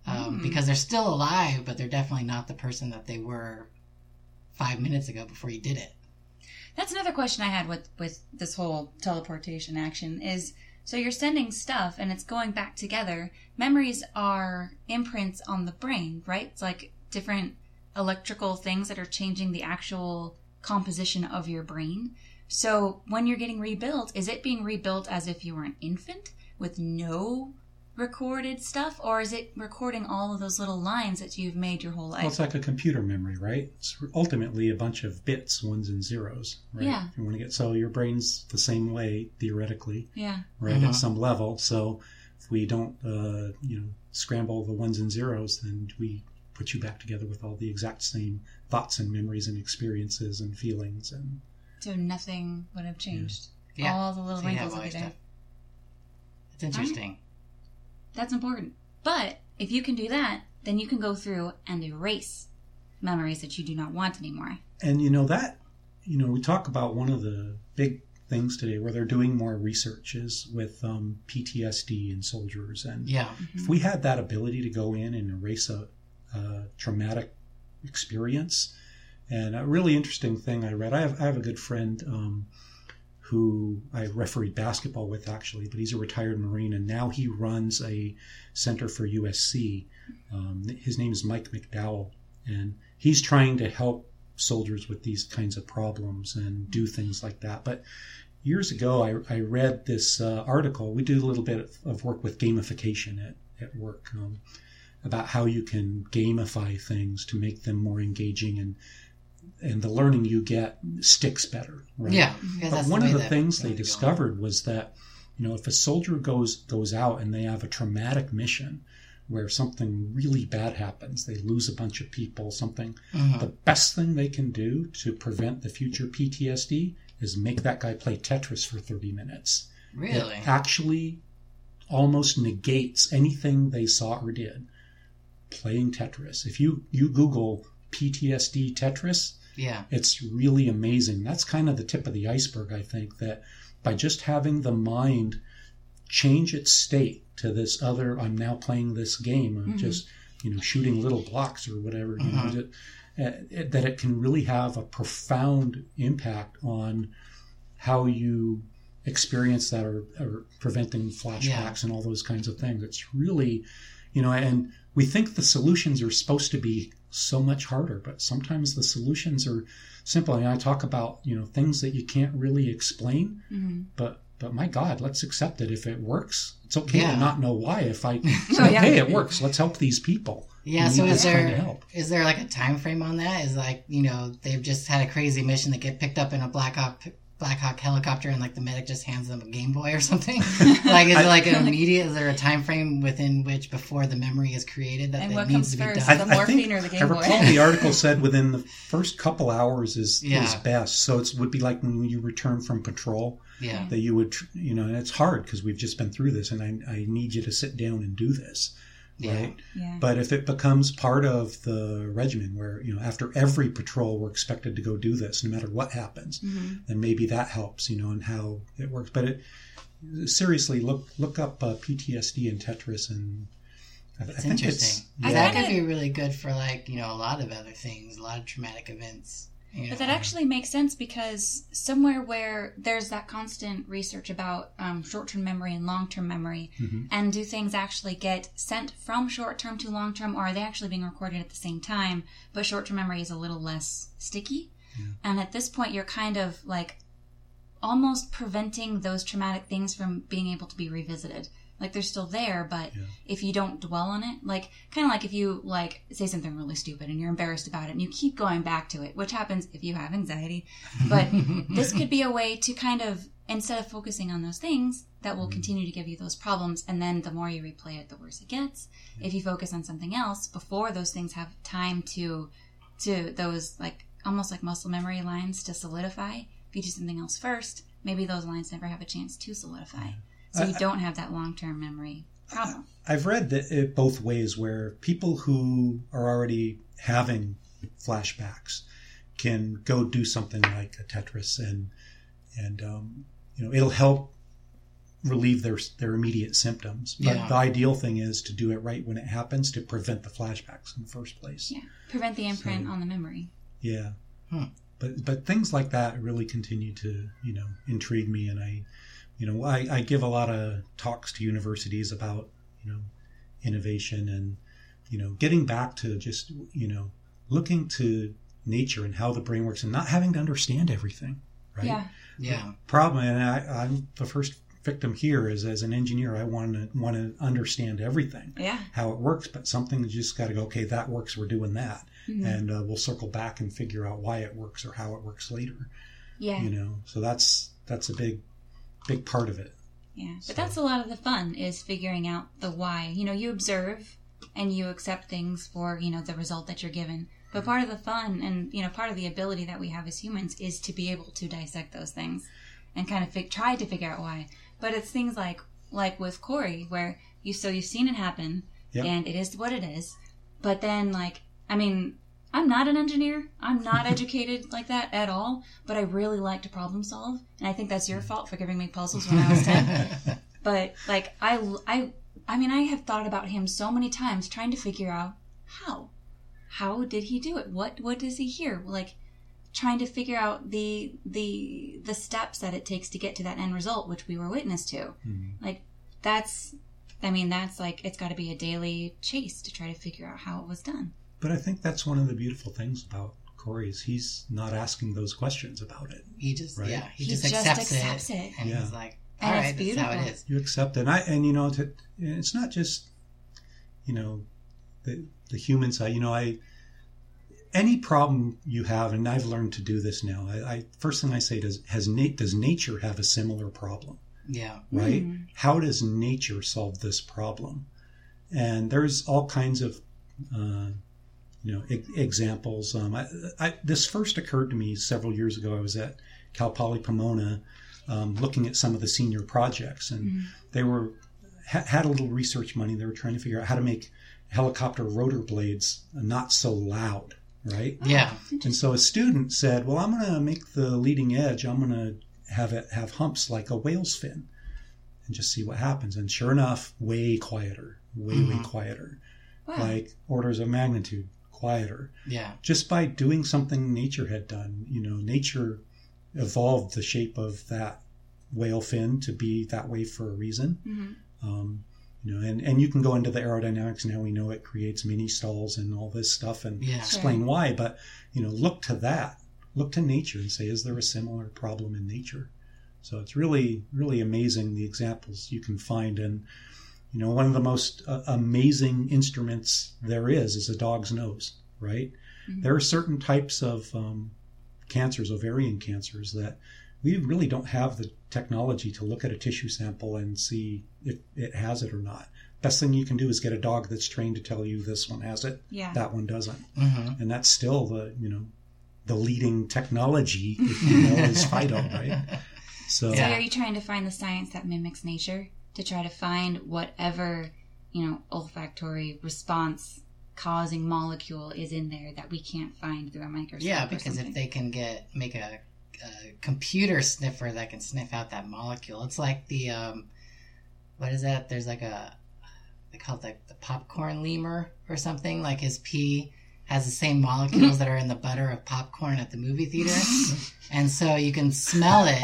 Um, Mm. Because they're still alive, but they're definitely not the person that they were five minutes ago before you did it. That's another question I had with with this whole teleportation action is so you're sending stuff and it's going back together. Memories are imprints on the brain, right? It's like different electrical things that are changing the actual composition of your brain. So when you're getting rebuilt, is it being rebuilt as if you were an infant with no recorded stuff or is it recording all of those little lines that you've made your whole life? Well, it's like a computer memory, right? It's ultimately a bunch of bits, ones and zeros, right? Yeah. If you want to get so your brain's the same way theoretically, yeah. right? At some level. So if we don't, uh, you know, scramble the ones and zeros, then we put you back together with all the exact same thoughts and memories and experiences and feelings and So nothing would have changed. Yeah. All the little So you wrinkles all would be your there. stuff. It's interesting. That's important. But if you can do that, then you can go through and erase memories that you do not want anymore. And you know that, you know, we talk about one of the big things today where they're doing more research is with um, PTSD in soldiers. And Yeah. if we had that ability to go in and erase a, a traumatic experience, and a really interesting thing I read, I have, I have a good friend um, who I refereed basketball with actually, but he's a retired Marine, and now he runs a center for USC. Um, his name is Mike McDowell, and he's trying to help soldiers with these kinds of problems and do things like that. But years ago, I, I read this uh, article. We do a little bit of work with gamification at, at work um, about how you can gamify things to make them more engaging and and the learning you get sticks better. Right? Yeah. yeah But that's one way of the things they wanna go. discovered was that you know if a soldier goes goes out and they have a traumatic mission where something really bad happens, they lose a bunch of people, something. Mhm. The best thing they can do to prevent the future PTSD is make that guy play Tetris for 30 minutes. Really? It actually almost negates anything they saw or did playing Tetris. If you, you Google PTSD Tetris, Yeah. it's really amazing. That's kind of the tip of the iceberg, I think, that by just having the mind change its state to this other, I'm now playing this game, of Mhm. just, you know, shooting little blocks or whatever, you know, Mhm. that, it- that it can really have a profound impact on how you experience that or, or preventing flashbacks and all those kinds of things. It's really, you know, and we think the solutions are supposed to be so much harder, but sometimes the solutions are simple. And I talk about, you know, things that you can't really explain, hmm but but my God, let's accept it. If it works, it's okay Yeah. to not know why. If I Oh, yeah. it works. Let's help these people. Yeah, so is this kind of there help. is there like a time frame on that? Is like you know they've just had a crazy mission that get picked up in a Black Hawk Black Hawk helicopter and like the medic just hands them a Game Boy or something? like is it like an immediate? Is there a time frame within which before the memory is created that And it what needs comes to be first? done? The morphine or the Game I Boy? recall the article said within the first couple hours is Yeah. is best. So it would be like when you return from patrol yeah, that you would, you know, and it's hard because we've just been through this, and I, I need you to sit down and do this, yeah, right? Yeah. But if it becomes part of the regimen, where you know after every patrol we're expected to go do this, no matter what happens, hmm then maybe that helps, you know, and how it works. But it seriously look look up uh, PTSD and Tetris, and I, I It's think it's interesting. I that could be really good for like you know a lot of other things, a lot of traumatic events. Know? But that actually makes sense because somewhere where there's that constant research about um, short term memory and long term memory, Mhm. and do things actually get sent from short term to long term, or are they actually being recorded at the same time? But short term memory is a little less sticky. And at this point, you're kind of like almost preventing those traumatic things from being able to be revisited. Like they're still there, but Yeah. if you don't dwell on it, like kind of like if you like say something really stupid and you're embarrassed about it and you keep going back to it, which happens if you have anxiety. But this could be a way to kind of instead of focusing on those things that will mm-hmm. continue to give you those problems and then the more you replay it the worse it gets if you focus on something else before those things have time to to those like almost like muscle memory lines to solidify if you do something else first maybe those lines never have a chance to solidify so you I- don't have that long-term memory problem I've read that it both ways, where people who are already having flashbacks can go do something like a Tetris, and and um, you know it'll help relieve their their immediate symptoms. But Yeah. the ideal thing is to do it right when it happens to prevent the flashbacks in the first place. yeah prevent the imprint So- on the memory Yeah. Hmm. But but things like that really continue to you know intrigue me, and I, you know, I, I give a lot of talks to universities about you know innovation and you know getting back to just you know looking to nature and how the brain works and not having to understand everything, right? yeah. Yeah, Problem, and I, I'm the first victim here is as an engineer, I want to want to understand everything yeah. how it works, but something just got to go, okay, that works, we're doing that. Mhm. and uh, we'll circle back and figure out why it works or how it works later. Yeah. You know so that's that's a big big part of it Yeah, but So- that's a lot of the fun is figuring out the why. You know, you observe and you accept things for, you know, the result that you're given. But part of the fun and, you know, part of the ability that we have as humans is to be able to dissect those things and kind of fig- try to figure out why. But it's things like like with Corey where you so you've seen it happen Yep. and it is what it is. But then like I mean, I'm not an engineer. I'm not educated like that at all, but I really like to problem solve. And I think that's your fault for giving me puzzles when I was 10. but like I I I mean I have thought about him so many times trying to figure out how. How did he do it? What what does he hear? Like trying to figure out the the the steps that it takes to get to that end result which we were witness to. Mm-hmm. Like that's I mean that's like it's got to be a daily chase to try to figure out how it was done. But I think that's one of the beautiful things about Corey is he's not asking those questions about it. he just Right. yeah, he, He just, just accepts, accepts it, it. and Yeah. he's like, And all it's right, that's how it beautiful. is. You accept it, and I and you know to, it's not just you know the the human side. You know, I any problem you have, and I've learned to do this now. I, I first thing I say does has na- does nature have a similar problem? Yeah, right? Mm. How does nature solve this problem? And there's all kinds of, uh, you know, e- examples. Um, I, I, this first occurred to me several years ago. I was at Cal Poly Pomona, um, looking at some of the senior projects, and they were ha- had a little research money. They were trying to figure out how to make helicopter rotor blades not so loud, right? yeah, And so a student said, "Well, I'm going to make the leading edge. I'm going to have it have humps like a whale's fin, and just see what happens." And sure enough, way quieter, way way Mhm. quieter, Wow. like orders of magnitude quieter, yeah, just by doing something nature had done. You know, nature evolved the shape of that whale fin to be that way for a reason. Mhm. Um, you know, and, and you can go into the aerodynamics now. We know it creates mini stalls and all this stuff, and yeah, explain why. But you know, look to that, look to nature, and say, is there a similar problem in nature? So it's really, really amazing the examples you can find. And you know, one of the most uh, amazing instruments there is is a dog's nose. Right? Mhm. There are certain types of um, cancers, ovarian cancers, that we really don't have the technology to look at a tissue sample and see if it has it or not. Best thing you can do is get a dog that's trained to tell you this one has it, Yeah. that one doesn't hmm and that's still the you know the leading technology if you know is Fido, right? So So Yeah. are you trying to find the science that mimics nature to try to find whatever, you know, olfactory response causing molecule is in there that we can't find through a microscope? yeah. Because if they can get make a, a computer sniffer that can sniff out that molecule, it's like the um, what is that? There's like a they call it like the popcorn lemur or something. Like his pee has the same molecules that are in the butter of popcorn at the movie theater, and so you can smell it.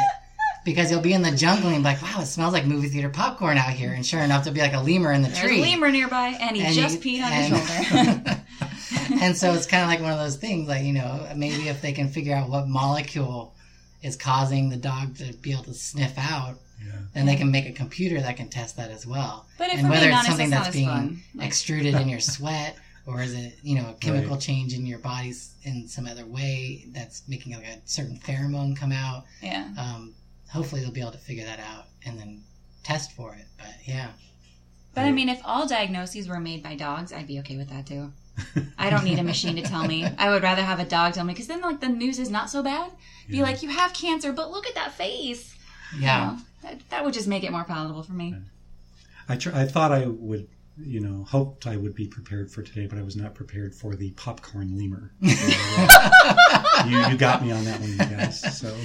Because you'll be in the jungle and be like, wow, it smells like movie theater popcorn out here. And sure enough, there'll be like a lemur in the There's tree. a lemur nearby, and he And just you- peed on and- your shoulder. and so it's kind of like one of those things, like you know, maybe if they can figure out what molecule is causing the dog to be able to sniff out, yeah. then they can make a computer that can test that as well. But if and whether it's honest, something that's that's being fun. Extruded in your sweat, or is it you know a chemical Right. change in your body's in some other way that's making like a certain pheromone come out? yeah. Um, hopefully they'll be able to figure that out and then test for it. But yeah, But I mean, if all diagnoses were made by dogs, I'd be okay with that too. I don't need a machine to tell me. I would rather have a dog tell me because then, like, the news is not so bad. Be Yeah. like, you have cancer, but look at that face. yeah. You know, that, that would just make it more palatable for me. I tr- I thought I would you know hoped I would be prepared for today, but I was not prepared for the popcorn lemur. So, uh, you you got me on that one, you guys. So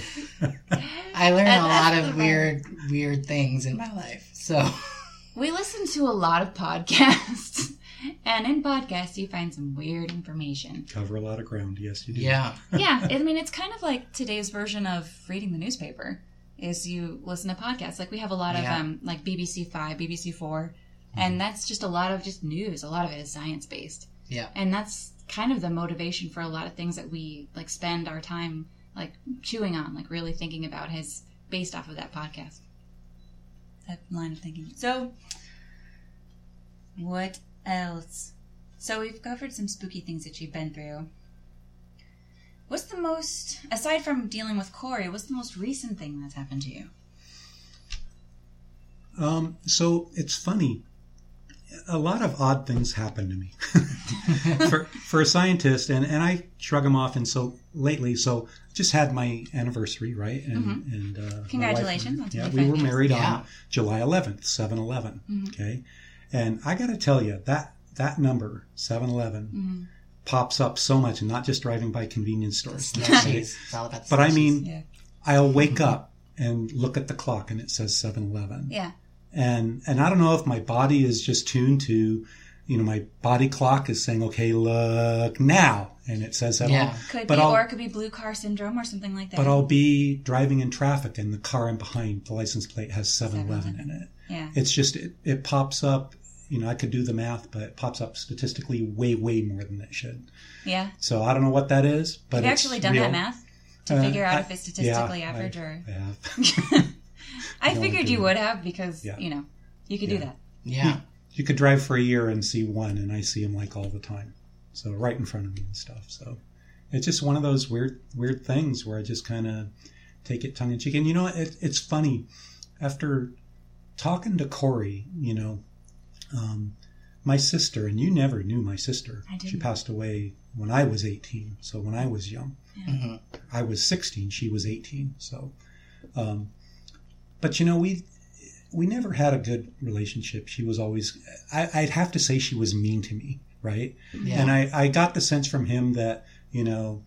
I learned And a lot the of fun. weird, weird things in my life. So We listen to a lot of podcasts, and in podcasts, you find some weird information. cover a lot of ground. Yes, you do. yeah, Yeah, I mean, it's kind of like today's version of reading the newspaper. Is you listen to podcasts. Like we have a lot of Yeah. um, like BBC Five, BBC 4 and that's just a lot of just news. A lot of it is science based. yeah, and that's kind of the motivation for a lot of things that we like spend our time like chewing on like really thinking about has based off of that podcast. That line of thinking. So what else? So we've covered some spooky things that you've been through. What's the most aside from dealing with corey what's the most recent thing that's happened to you? Um, so it's funny. A lot of odd things happen to me for for a scientist, and, and I shrug them off. And so lately, so just had my anniversary, right? And and uh, Congratulations on yeah, we were married Yeah. on July 11th, 7-Eleven. Mhm. Okay, and I got to tell you that that number 7-Eleven Mhm. pops up so much, and not just driving by convenience stores. Slushies. It's all about But I mean, Yeah. I'll wake up and look at the clock, and it says 7-Eleven. Yeah. And and I don't know if my body is just tuned to, you know, my body clock is saying, okay, look now, and it says that. Yeah. I'll- Could But be, I'll- or it could be blue car syndrome or something like that. But I'll be driving in traffic, and the car I'm behind, the license plate has 7-Eleven in it. yeah. It's just it, it pops up. You know, I could do the math, but it pops up statistically way, way more than it should. Yeah. So I don't know what that is, but Have you it's actually done real. that math to Uh, figure out I- if it's statistically yeah, average I, or? I have. I don't figured you would have because Yeah. you know you could Yeah. do that. yeah. you could drive for a year and see one, and I see them like all the time. So right in front of me and stuff. So it's just one of those weird, weird things where I just kind of take it tongue in cheek. And you know, it, it's funny after talking to Corey. You know, um, my sister, and you never knew my sister. I didn't. She passed away when I was 18. So when I was young, hmm I was 16. She was 18. So, um, but you know, we we never had a good relationship. She was always, I, I'd have to say, she was mean to me, right? Yeah. And I, I got the sense from him that you know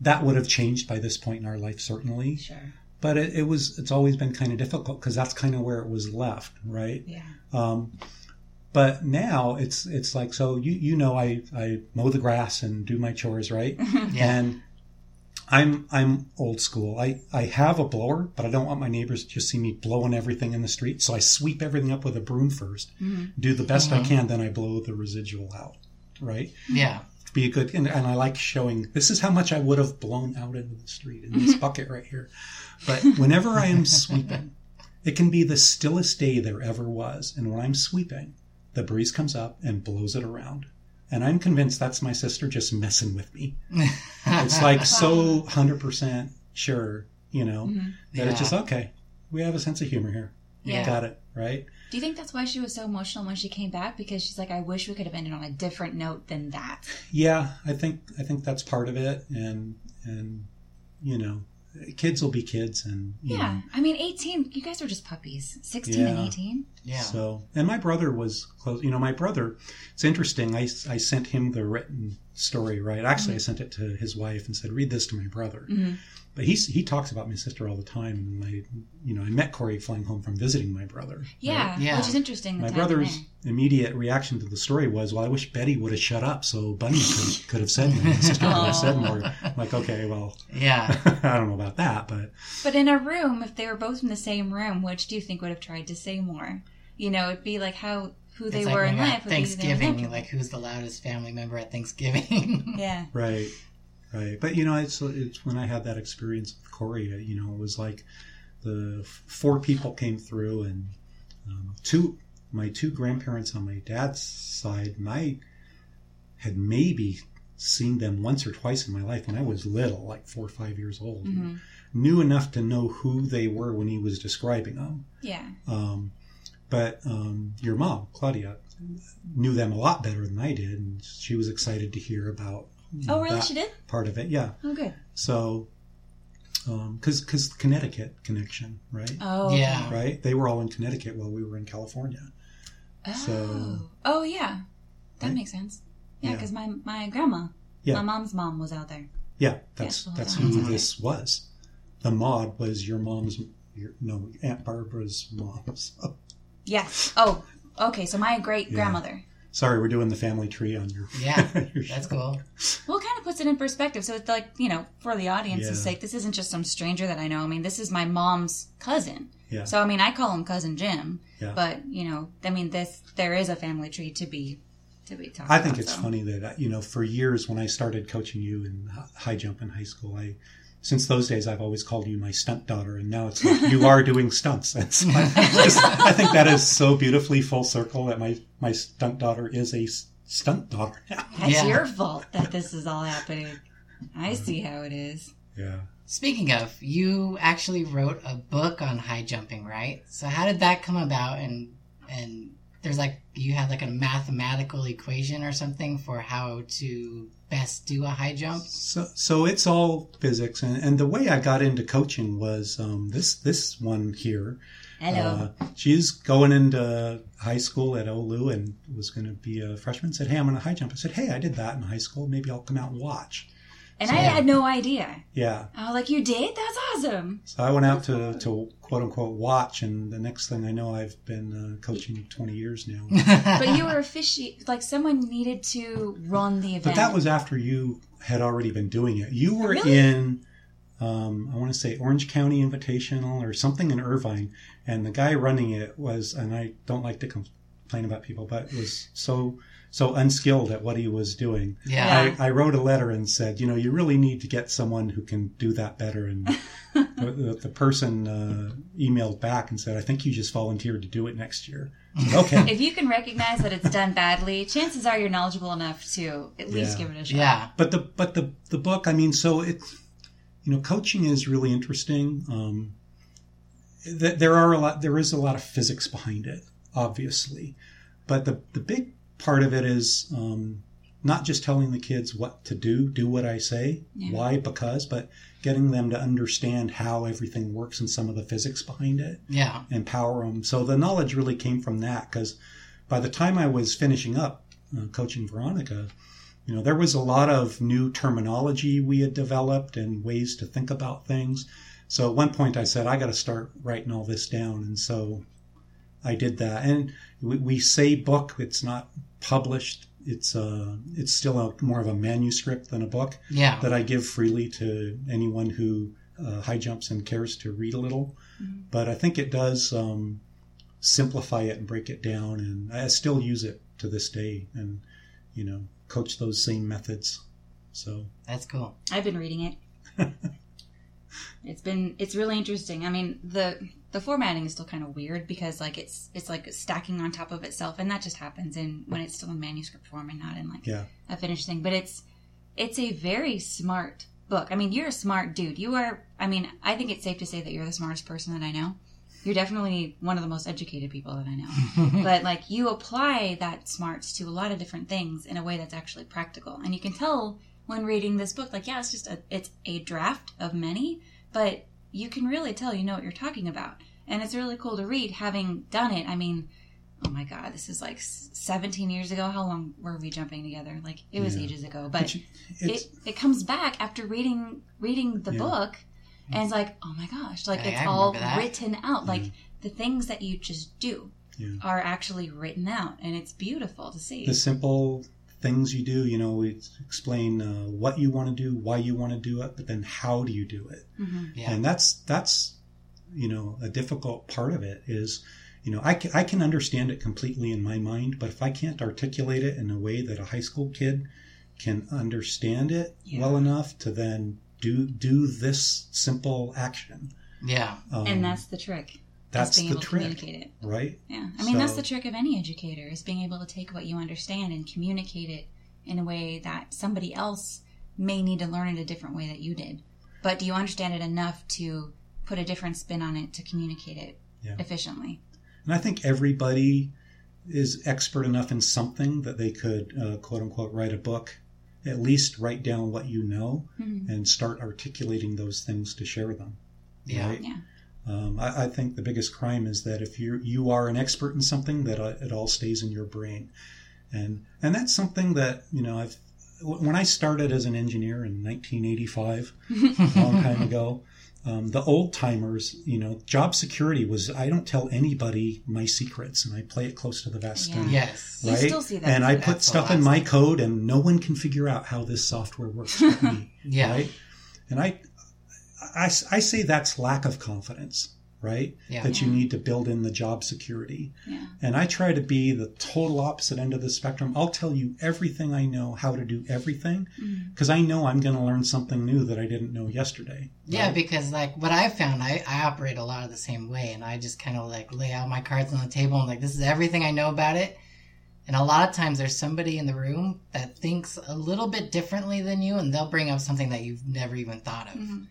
that would have changed by this point in our life, certainly. Sure. But it, it was, it's always been kind of difficult because that's kind of where it was left, right? Yeah. Um, but now it's it's like so you you know I I mow the grass and do my chores right Yeah. and I'm I'm old school. I I have a blower, but I don't want my neighbors to just see me blowing everything in the street. So I sweep everything up with a broom 1st Mhm. do the best I Mhm. can, then I blow the residual out. Right? yeah. Be a good and, and I like showing this is how much I would have blown out into the street in this bucket right here. But whenever I am sweeping, it can be the stillest day there ever was. And when I'm sweeping, the breeze comes up and blows it around. And I'm convinced that's my sister just messing with me. It's like so 100% sure, you know, Mhm. that Yeah. it's just okay. We have a sense of humor here. Yeah. Got it, right? Do you think that's why she was so emotional when she came back? Because she's like, I wish we could have ended on a different note than that. Yeah, I think I think that's part of it and and you know, kids will be kids and you Yeah. know, I mean, 18, you guys were just puppies. 16 and 18. yeah. So, and my brother was close. You know, my brother, it's interesting. I, I sent him the written story, right? Actually, I sent it to his wife and said, read this to my brother. Mhm. But he's, he talks about my sister all the time. And my, you know, I met Corey flying home from visiting my brother. right? Yeah, Yeah. Which is interesting. My brother's there. immediate reaction to the story was, well, I wish Betty would have shut up so Bunny could, could have said more. My sister could have said more. I'm like, okay, well, Yeah. I don't know about that, but But in a room, if they were both in the same room, which do you think would have tried to say more? You know, it'd be like how who they It's were like in life. at would be who they Thanksgiving, like who's the loudest family member at Thanksgiving? yeah, Right, right. But you know, it's it's when I had that experience with Corey. uh, You know, it was like the f- four people came through, and um, two my two grandparents on my dad's side, and I had maybe seen them once or twice in my life when I was little, like four or five years old. Mhm. Knew enough to know who they were when he was describing them. yeah, Um, but um, your mom, Claudia, knew them a lot better than I did, and she was excited to hear about. Oh, really? that She did? part of it. Yeah. Oh, good. So, um, because because Connecticut connection, right? Oh, Yeah. Right. They were all in Connecticut while we were in California. Oh, So- oh yeah, that Right? makes sense. Yeah, Yeah. because my my grandma, Yeah. my mom's mom was out there. Yeah, that's Yeah, that's well, who that's this was. The mod was your mom's, your, no, Aunt Barbara's mom. So, Yes. Oh, okay. So my great grandmother. Sorry, we're doing the family tree on your. yeah. your That's cool. Well, it kind of puts it in perspective. So it's like you know, for the audience's Yeah. sake, this isn't just some stranger that I know. I mean, this is my mom's cousin. Yeah. So I mean, I call him cousin Jim. Yeah. But you know, I mean, this there is a family tree to be to be talked I think about, it's so. funny that you know for years when I started coaching you in high jump in high school, I since those days I've always called you my stunt daughter, and now it's like you are doing stunts. It's like, just, I think that is so beautifully full circle that my my stunt daughter is a stunt daughter now. That's Yeah. your fault that this is all happening. I see how it is. Yeah. Speaking of, you actually wrote a book on high jumping, right? So how did that come about and and there's like you had like a mathematical equation or something for how to best do a high jump. So, so it's all physics, and, and the way I got into coaching was um, this this one here. Hello. Uh, she's going into high school at Olu and was going to be a freshman. Said, "Hey, I'm going to high jump." I said, "Hey, I did that in high school. Maybe I'll come out and watch." And I had no idea. Yeah. I was like, "You did? That's awesome." So I went out to, to quote unquote watch, and the next thing I know, I've been uh, coaching 20 years now. But you were officially like someone needed to run the event. But that was after you had already been doing it. You were Really? in, um, I want to say Orange County Invitational or something in Irvine, and the guy running it was, and I don't like to complain about people, but was so so unskilled at what he was doing. yeah. I, I wrote a letter and said, you know, you really need to get someone who can do that better. And the, the, the person uh, emailed back and said, I think you just volunteered to do it next year. Said, okay. if you can recognize that it's done badly, chances are you're knowledgeable enough to at least Yeah. give it a shot. Yeah. but the but the the book i mean so it's you know coaching is really interesting um th- there are a lot there is a lot of physics behind it obviously but the the big part of it is um not just telling the kids what to do do what i say Yeah. why because but getting them to understand how everything works and some of the physics behind it Yeah. empower them. So the knowledge really came from that because by the time I was finishing up uh, coaching Veronica, you know, there was a lot of new terminology we had developed and ways to think about things. So at one point I said, I got to start writing all this down. And so I did that. And we, we say book, it's not published. It's uh, it's still a, more of a manuscript than a book Yeah. that I give freely to anyone who uh, high jumps and cares to read a little. But I think it does um, simplify it and break it down, and I still use it to this day, and you know, coach those same methods. So That's cool. I've been reading it. it's been it's really interesting. I mean the the formatting is still kind of weird because like it's it's like stacking on top of itself, and that just happens in when it's still in manuscript form and not in like yeah, a finished thing. But it's it's a very smart book. I mean, you're a smart dude. You are. I mean, I think it's safe to say that you're the smartest person that I know. You're definitely one of the most educated people that I know. but like you apply that smarts to a lot of different things in a way that's actually practical, and you can tell when reading this book. Like, yeah, it's just a it's a draft of many, but you can really tell you know what you're talking about, and it's really cool to read having done it. I mean. Oh my god, this is like 17 years ago. How long were we jumping together? Like it was Yeah. ages ago, but But you- it, it comes back after reading reading the Yeah. book and it's like oh my gosh like Hey, it's I all that. written out like the things that you just do Yeah. are actually written out and it's beautiful to see the simple things you do. You know, we explain uh, what you want to do, why you want to do it, but then how do you do it. Mhm. Yeah. and that's that's you know a difficult part of it is you know I can, I can understand it completely in my mind but if i can't articulate it in a way that a high school kid can understand it Yeah. well enough to then do do this simple action Yeah. um, and that's the trick that's being the able to trick communicate it right yeah i mean that's the trick of any educator is being able to take what you understand and communicate it in a way that somebody else may need to learn it a different way that you did but do you understand it enough to put a different spin on it to communicate it Yeah. efficiently and i think everybody is expert enough in something that they could uh, quote unquote write a book at least write down what you know Mhm. and start articulating those things to share them Yeah. right? yeah Um, I, I think the biggest crime is that if you you are an expert in something, that uh, it all stays in your brain, and and that's something that you know I've when I started as an engineer in 1985, a long time ago. Um, the old timers, you know, job security was I don't tell anybody my secrets and I play it close to the vest. Yeah. And, Yes. You Right? still see that and I put That's stuff in my thing. code and no one can figure out how this software works but me Yeah. right? And I, I, I say that's lack of confidence, right? Yeah. That you need to build in the job security. Yeah. And I try to be the total opposite end of the spectrum. I'll tell you everything I know, how to do everything, because I know I'm going to learn something new that I didn't know yesterday. Yeah, right? because like what I've found, I, I operate a lot of the same way, and I just kind of like lay out my cards on the table and like this is everything I know about it. And a lot of times there's somebody in the room that thinks a little bit differently than you, and they'll bring up something that you've never even thought of, Mhm.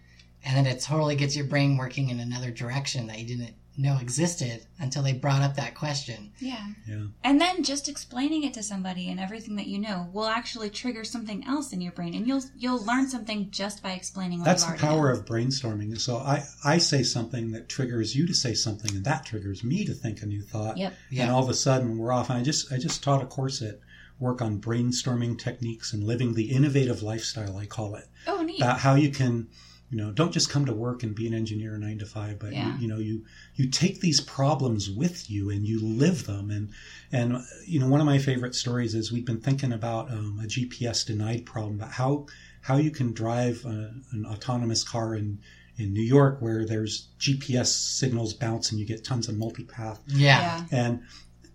And then it totally gets your brain working in another direction that you didn't know existed until they brought up that question. Yeah. Yeah. And then just explaining it to somebody and everything that you know will actually trigger something else in your brain, and you'll you'll learn something just by explaining what That's you the power know. of brainstorming. So I, I say something that triggers you to say something, and that triggers me to think a new thought. Yep. Yeah. And all of a sudden we're off. And I just I just taught a course at work on brainstorming techniques and living the innovative lifestyle. I call it Oh, neat. about how you can you know don't just come to work and be an engineer nine to five but Yeah. you, you know you you take these problems with you and you live them. And and you know one of my favorite stories is we've been thinking about um, a gps denied problem about how how you can drive a, an autonomous car in in new york where there's gps signals bounce and you get tons of multipath. Yeah. and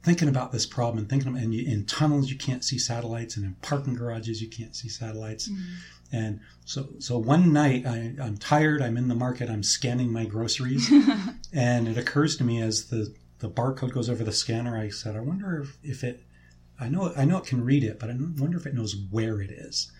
thinking about this problem and thinking about, and you, in tunnels you can't see satellites and in parking garages you can't see satellites and so so one night I, i'm tired i'm in the market i'm scanning my groceries. And it occurs to me as the the barcode goes over the scanner i said i wonder if, if it i know i know it can read it but i wonder if it knows where it is.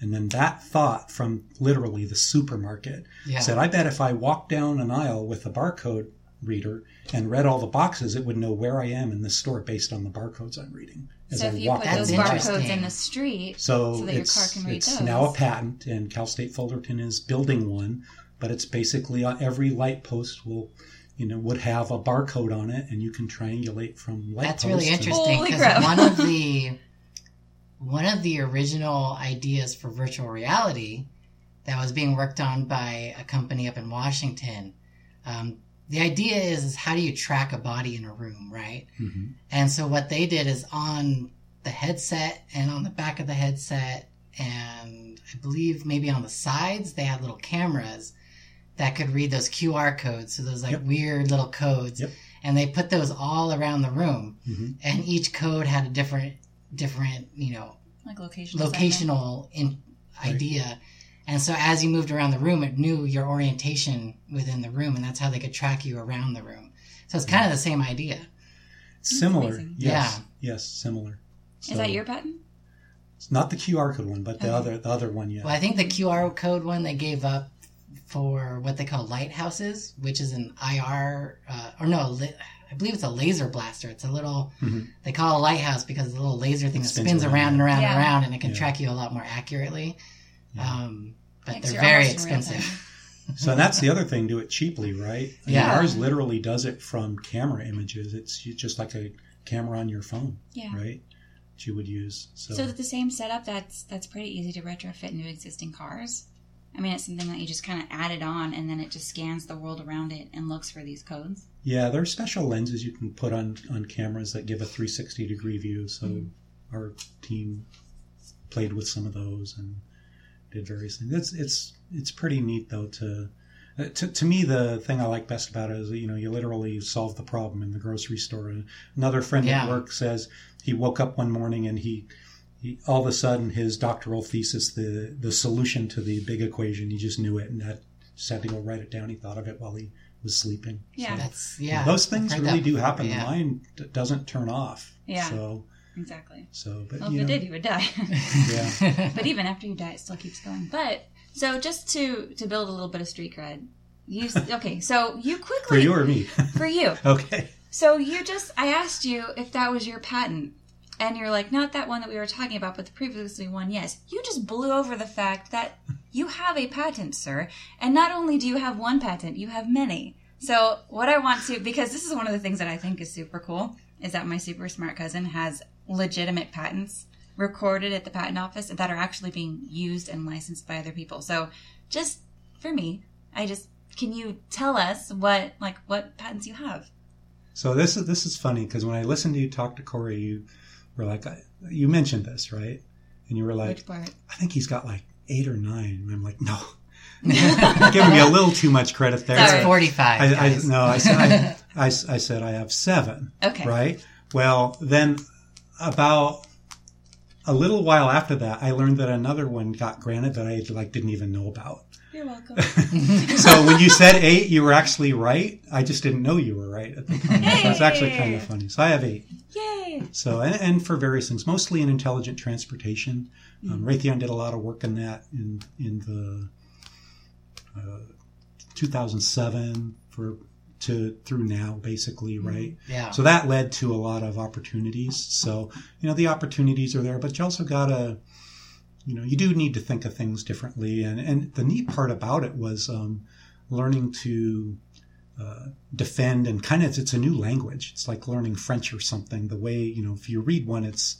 And then that thought from literally the supermarket Yeah. said i bet if i walked down an aisle with a barcode reader and read all the boxes it would know where i am in the store based on the barcodes i'm reading as so I if you walk put down those the That's aisle. barcodes in the street, So, so that your it's, car can read it's those. now a patent, and Cal State Fullerton is building one. But it's basically on every light post will, you know, would have a barcode on it, and you can triangulate from light That's really interesting Holy because crap. one of the one of the original ideas for virtual reality that was being worked on by a company up in Washington. Um, the idea is, is how do you track a body in a room, right? Mhm. And so what they did is on the headset and on the back of the headset, and I believe maybe on the sides, they had little cameras that could read those QR codes. So those like Yep. weird little codes. Yep. And they put those all around the room. Mhm. And each code had a different, different, you know, like location. locational in Right. Idea. And so as you moved around the room, it knew your orientation within the room, and that's how they could track you around the room. So it's kind of the same idea. Similar, amazing. yes, yes, similar. Is that your patent? It's not the QR code one, but the Okay. other, the other one, yeah. Well, I think the QR code one they gave up for what they call lighthouses, which is an IR, uh, or no, li- I believe it's a laser blaster. It's a little, Mhm. they call it a lighthouse because it's a little laser thing It that spins spins around, around and around yeah. and around, and it can Yeah. track you a lot more accurately. Yeah. Um, but Thanks, they're very almost in real expensive. So that's the other thing. Do it cheaply, right? I mean, Yeah. ours literally does it from camera images. It's just like a camera on your phone, Yeah. right? That you would use. So, So the same setup that's that's pretty easy to retrofit into existing cars. I mean, it's something that you just kind of add it on, and then it just scans the world around it and looks for these codes. yeah, there are special lenses you can put on on cameras that give a 360 degree view. So Mm. our team played with some of those and did various things. It's it's it's pretty neat though to. uh, To, to me, the thing I like best about it is, that, you know, you literally solve the problem in the grocery store. Another friend Yeah. at work says he woke up one morning and he, he all of a sudden his doctoral thesis, the the solution to the big equation, he just knew it and had just had to go write it down. He thought of it while he was sleeping. Yeah. That's yeah. those things really do happen. yeah. The mind doesn't turn off. Yeah. So Exactly. so, but Well, if you it did, you would die. yeah. but even after you die, it still keeps going. But so just to to build a little bit of street cred, you okay? So you quickly For you or me? for you. okay. So you just I asked you if that was your patent. And you're like, not that one that we were talking about, but the previously one, yes. You just blew over the fact that you have a patent, sir. And not only do you have one patent, you have many. So what I want to, because this is one of the things that I think is super cool, is that my super smart cousin has legitimate patents recorded at the patent office that are actually being used and licensed by other people. So just for me, I just, can you tell us what, like, what patents you have? So this is this is funny because when I listened to you talk to Corey, you were like, you mentioned this, right? And you were like, Which part? I think he's got like eight or nine. And I'm like, no, You're giving me a little too much credit there. Sorry. Forty-five. I, I, no, I said I, I, I said I have seven. Okay. Right. Well, then about a little while after that, I learned that another one got granted that I like didn't even know about. You're welcome. So when you said eight, you were actually right. I just didn't know you were right at the time. So it's actually kind of funny. So I have eight. Yay! So and, and for various things, mostly in intelligent transportation. Um, Raytheon did a lot of work in that in in the uh, 2007 for to through now, basically, right? Yeah. So that led to a lot of opportunities. So, you know, the opportunities are there, but you also got to, you know, you do need to think of things differently. And, and the neat part about it was um, learning to uh, defend and kind of, it's a new language. It's like learning French or something. The way, you know, if you read one, it's,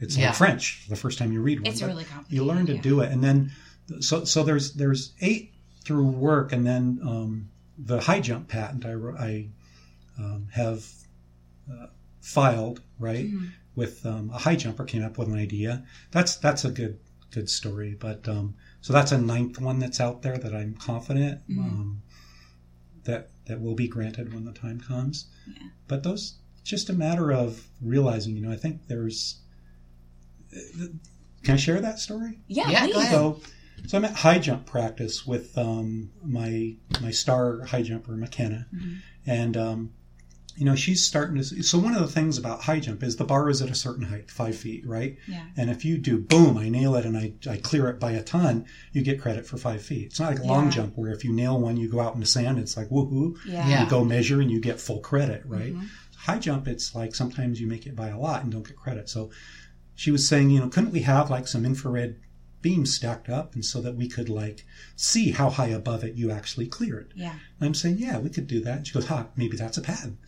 it's Yeah. like French the first time you read one. It's really complicated. you learn to yeah. do it. And then, so, so there's, there's eight through work and then um, the high jump patent I, wrote- I um, have uh, filed right Mhm. with um, a high jumper came up with an idea. That's that's a good good story. But um, so that's a ninth one that's out there that I'm confident Mhm. um, that that will be granted when the time comes. Yeah. But those just a matter of realizing. You know, I think there's. Can I share that story? Yeah, Yeah, go please. ahead. So, so I'm at high jump practice with um, my my star high jumper McKenna, Mhm. and um, you know she's starting to. So one of the things about high jump is the bar is at a certain height, five feet, right? Yeah. And if you do boom, I nail it and I, I clear it by a ton, you get credit for five feet. It's not like a long jump where if you nail one, you go out in the sand. It's like woohoo, Yeah. Yeah. you go measure and you get full credit, right? Mhm. high jump, it's like sometimes you make it by a lot and don't get credit. So she was saying, you know, couldn't we have like some infrared beams stacked up and so that we could like see how high above it you actually cleared? Yeah. And I'm saying, yeah, we could do that. And she goes, ha, maybe that's a patent.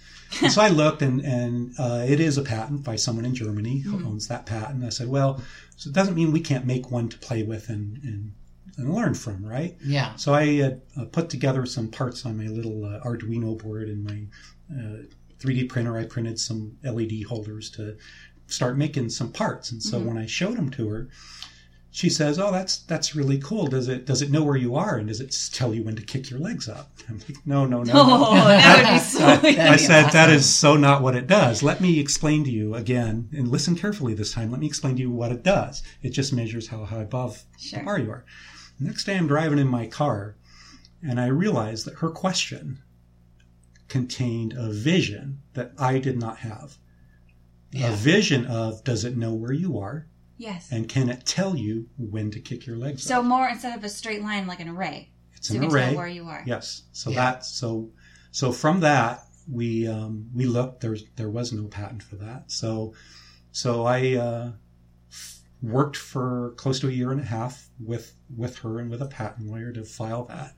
and so I looked and, and uh, it is a patent by someone in Germany who owns that patent. I said, well, so it doesn't mean we can't make one to play with and, and, and learn from, right? Yeah. So I uh, uh, put together some parts on my little uh, Arduino board and my uh, 3D printer. I printed some LED holders to start making some parts. And so when I showed them to her, she says, "Oh, that's that's really cool. Does it does it know where you are and does it tell you when to kick your legs up?" I'm like, "No, no, no." no. Oh, that would be so. I said that is so not what it does. Let me explain to you again, and listen carefully this time. Let me explain to you what it does. It just measures how high above Sure. the bar you are. Next day, I'm driving in my car, and I realized that her question contained a vision that I did not have. A vision of does it know where you are, Yes. and can it tell you when to kick your legs So up? more instead of a straight line, like an array. It's So an you can array. tell where you are. Yes. So Yeah. that so so from that we um, we looked. There's there was no patent for that. So so I uh, worked for close to a year and a half with with her and with a patent lawyer to file that.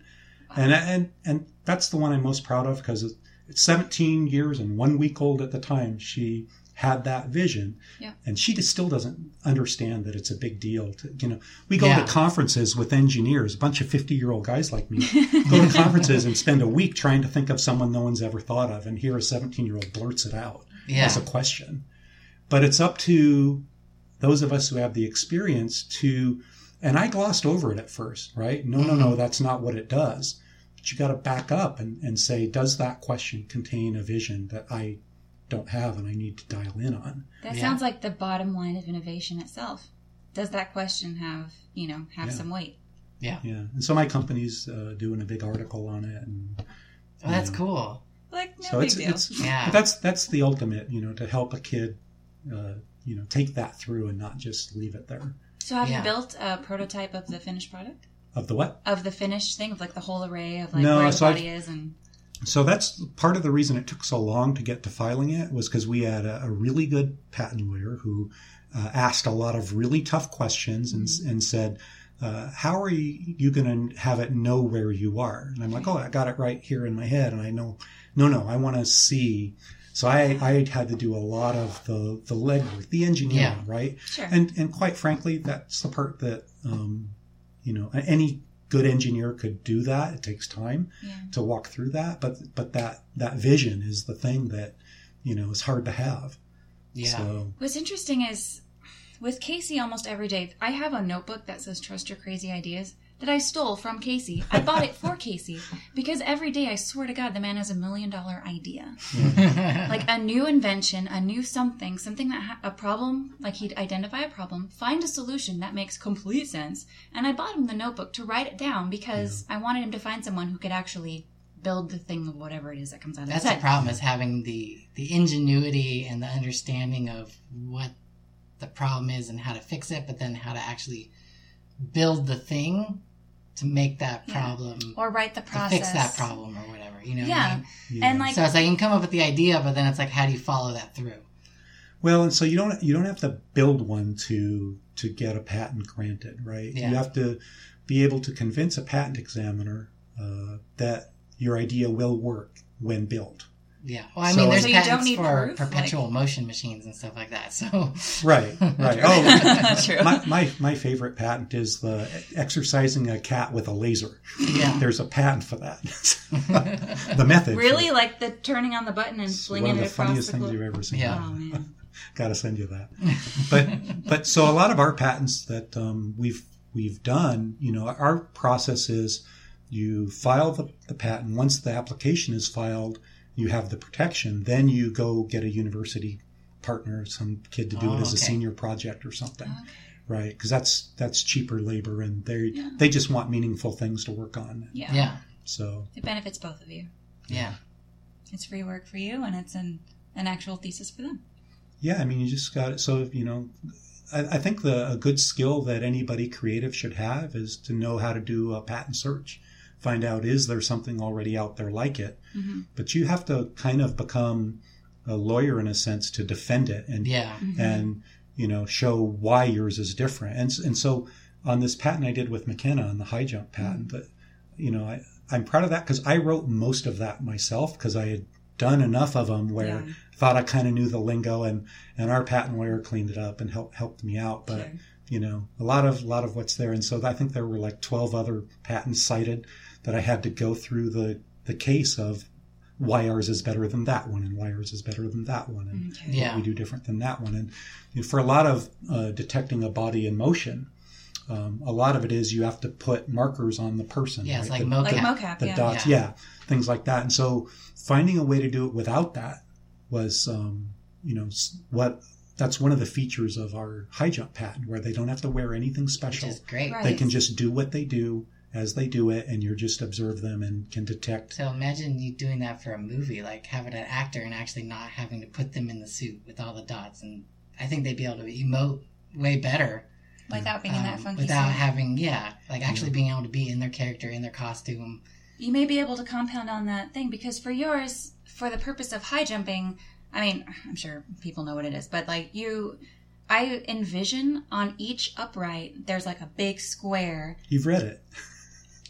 And and and that's the one I'm most proud of because it's 17 years and one week old at the time. She had that vision, Yeah. and she just still doesn't understand that it's a big deal. To you know, we go Yeah. to conferences with engineers, a bunch of 50 year old guys like me, go to conferences and spend a week trying to think of someone no one's ever thought of, and here a 17 year old blurts it out Yeah. as a question. But it's up to those of us who have the experience to, and I glossed over it at first, right? No, no, no, mm-hmm. that's not what it does. But you got to back up and, and say, does that question contain a vision that I don't have and I need to dial in on? That Yeah. sounds like the bottom line of innovation itself. Does that question have, you know, have Yeah. some weight? Yeah. Yeah. And so my company's uh, doing a big article on it. And Oh, that's Yeah. cool. Like, no so big it's, deal. it's, Yeah. but that's, that's the ultimate, you know, to help a kid, uh, you know, take that through and not just leave it there. so have Yeah. you built a prototype of the finished product? Of the what? Of the finished thing, of like the whole array of like No, where the so I've- body is and So that's part of the reason it took so long to get to filing it was because we had a, a really good patent lawyer who uh, asked a lot of really tough questions and, and said, uh, "How are you, you going to have it know where you are?" And I'm like, "Oh, I got it right here in my head, and I know." No, no, I want to see. So I, I had to do a lot of the the legwork, the engineering, Yeah. right? sure. And and quite frankly, that's the part that um, you know any good engineer could do that. It takes time yeah. to walk through that, but but that that vision is the thing that you know is hard to have. Yeah. So What's interesting is with Casey almost every day, I have a notebook that says trust your crazy ideas that I stole from Casey. I bought it for Casey because every day I swear to God the man has a million dollar idea. Hmm. Like a new invention, a new something, something that ha- a problem, like he'd identify a problem, find a solution that makes complete sense, and I bought him the notebook to write it down because I wanted him to find someone who could actually build the thing of whatever it is that comes out of That's the problem is having the the ingenuity and the understanding of what the problem is and how to fix it, but then how to actually build the thing to make that Yeah. problem Or write the to process. fix that problem or whatever. You know, what I Yeah. mean? Yeah. And like, so it's like you can come up with the idea, but then it's like, how do you follow that through? Well, and so you don't you don't have to build one to to get a patent granted, right? Yeah. You have to be able to convince a patent examiner uh, that your idea will work when built. Yeah. Well, I So- mean, there's So you don't patents need for proof, perpetual motion machines and stuff like that. So Right, right. Oh, True. my, my my favorite patent is the exercising a cat with a laser. yeah. There's a patent for that. the method. really, it. like the turning on the button and It's flinging one of the funniest the things globe. you've ever seen. Yeah. Oh man. Got to send you that. But but so a lot of our patents that um, we've we've done, you know, our process is you file the, the patent. Once the application is filed, you have the protection. Then you go get a university partner, some kid to do Oh, it as a senior project or something, Okay. right? Because that's that's cheaper labor, and they Yeah. they just want meaningful things to work on. Yeah. Yeah. So It benefits both of you. Yeah. It's free work for you, and it's an an actual thesis for them. Yeah, I mean, you just got it. So, you know, I, I think the a good skill that anybody creative should have is to know how to do a patent search. Find out is there something already out there like it. Mm-hmm. But you have to kind of become a lawyer in a sense to defend it and Yeah. and you know show why yours is different. And and so on this patent I did with McKenna on the high jump patent, that you know I I'm proud of that because I wrote most of that myself because I had done enough of them where Yeah. I thought I kind of knew the lingo and and our patent lawyer cleaned it up and helped helped me out. But Sure. you know a lot of a lot of what's there, and so I think there were like 12 other patents cited that I had to go through the the case of why ours is better than that one and why ours is better than that one and Okay. Yeah. what we do different than that one. And you know, for a lot of uh, detecting a body in motion, um, a lot of it is you have to put markers on the person. Yeah. It's right? like the, Like mocap. mocap, the yeah. dots, Yeah. yeah. things like that. And so finding a way to do it without that was, um, you know, what that's one of the features of our high jump patent, where they don't have to wear anything Which special. is great. Right. They can just do what they do as they do it, and you're just observe them and can detect. So imagine you doing that for a movie, like having an actor and actually not having to put them in the suit with all the dots. And I think they'd be able to emote way better Without being in that um, funky without suit. having, yeah, like actually being able to be in their character, in their costume. you may be able to compound on that thing because for yours, for the purpose of high jumping, I mean, I'm sure people know what it is, but like you, I envision on each upright, there's like a big square. You've read it.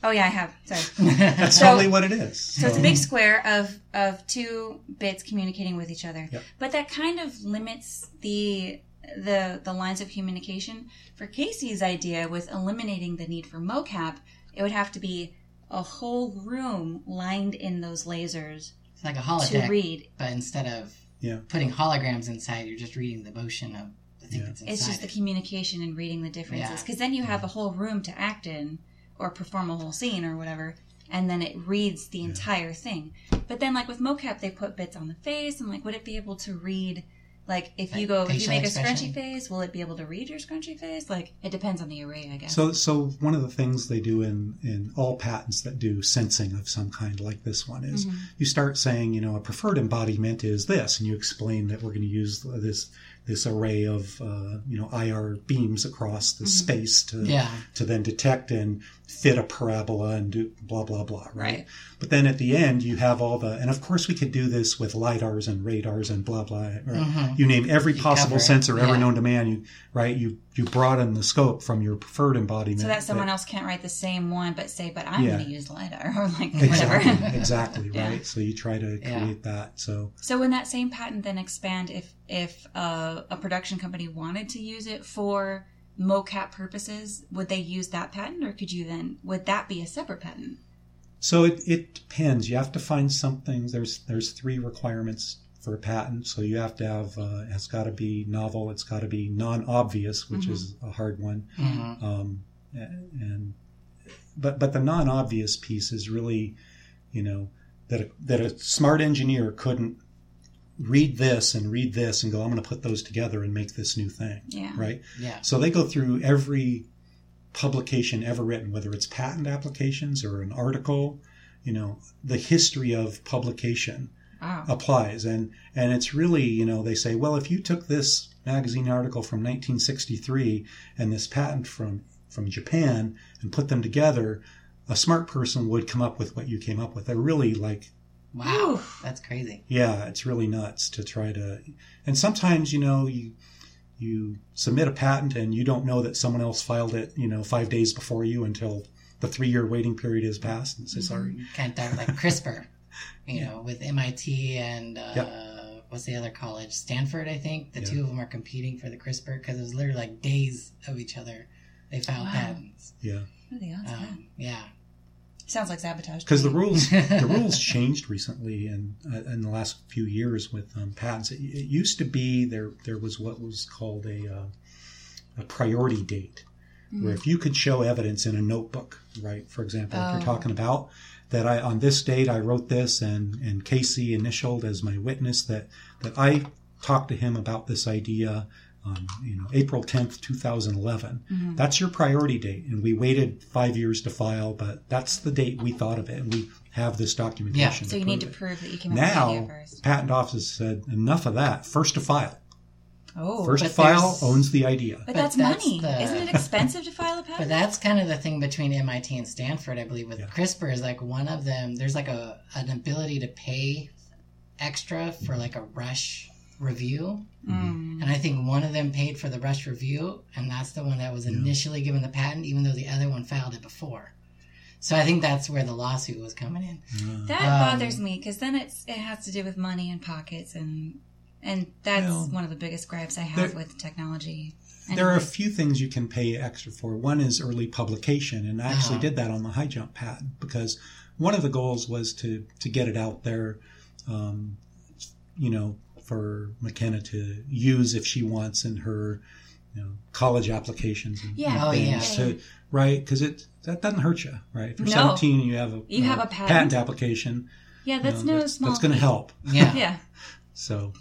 Oh yeah, I have. Sorry. That's So- totally what it is. So it's a big square of of two bits communicating with each other. Yep. But that kind of limits the the the lines of communication. For Casey's idea with eliminating the need for mocap, it would have to be a whole room lined in those lasers It's like a holodeck to read. but instead of Yeah. putting holograms inside, you're just reading the motion of the thing Yeah. that's inside. It's just the communication and reading the differences. Yeah. Because then you have a whole room to act in or perform a whole scene or whatever. And then it reads the entire thing. But then, like with mocap, they put bits on the face. And like, would it be able to read? Like, if you go, if you facial make a scrunchy face, will it be able to read your scrunchy face? Like, it depends on the array, I guess. So, so one of the things they do in, in all patents that do sensing of some kind, like this one, is Mm-hmm. you start saying, you know, a preferred embodiment is this, and you explain that we're going to use this this array of uh, you know IR beams across the space to Yeah. to then detect and fit a parabola and do blah blah blah, right? Right. But then at the end, you have all the, and of course we could do this with lidars and radars and blah blah. Right? You name every possible cover it. sensor ever Yeah. known to man. You right? You you broaden the scope from your preferred embodiment. so that someone else can't write the same one, but say, but I'm Yeah. going to use LiDAR or like whatever. Exactly, exactly, Yeah. right. So you try to create that. So So when that same patent then expand, if if uh, a production company wanted to use it for mocap purposes, would they use that patent, or could you then would that be a separate patent? So it, it depends. You have to find something. There's there's three requirements for a patent. So you have to have uh, it's got to be novel. It's got to be non-obvious, which is a hard one. Mhm. Um, and but but the non-obvious piece is really, you know, that a, that a smart engineer couldn't read this and read this and go, I'm going to put those together and make this new thing, Yeah. right? Yeah. So they go through every publication ever written, whether it's patent applications or an article, you know, the history of publication Wow. applies. And, and it's really, you know, they say, well, if you took this magazine article from 1963 and this patent from, from Japan and put them together, a smart person would come up with what you came up with. They're really like Wow, Oof. that's crazy. Yeah, it's really nuts to try to. And sometimes, you know, you you submit a patent and you don't know that someone else filed it, you know, five days before you until the three year waiting period is passed. And say sorry. Kind of like CRISPR, you know, with MIT and uh, Yep. what's the other college? Stanford, I think. The Yeah. two of them are competing for the CRISPR because it was literally like days of each other. They filed Wow. patents. Yeah, What are the odds of that? Um, yeah. Sounds like sabotage. because the rules the rules changed recently in uh, in the last few years with um, patents. It, it used to be there there was what was called a uh, a priority date, where if you could show evidence in a notebook, right? For example, if Oh. you're talking about that I on this date I wrote this and and Casey initialed as my witness that that I talked to him about this idea on you know April 10th 2011 Mm-hmm. that's your priority date and we waited 5 years to file but that's the date we thought of it and we have this documentation Yeah. So you need to prove prove that you came it. up with the idea now first. patent office said enough of that first to file Oh, first to file owns the idea but, but that's, that's money. the- Isn't it expensive to file a patent? But that's kind of the thing between MIT and Stanford, I believe. With Yeah. CRISPR, is like one of them. There's like a an ability to pay extra for like a rush review, Mm. and I think one of them paid for the rush review, and that's the one that was initially given the patent, even though the other one filed it before. So I think that's where the lawsuit was coming in. That Um, bothers me because then it's it has to do with money and pockets and and that's Well, one of the biggest gripes I have there- with technology. There are a few things you can pay extra for. One is early publication, and I actually Uh-huh. did that on the high jump patent because one of the goals was to to get it out there, um, you know, for McKenna to use if she wants in her, you know, college applications and Yeah. Oh, things. yeah. To, right, because it that doesn't hurt you, right? If you're No. 17 and you have a You have a patent? application, Yeah, you that's know, no that's, small. that's going to help. Yeah, Yeah. So,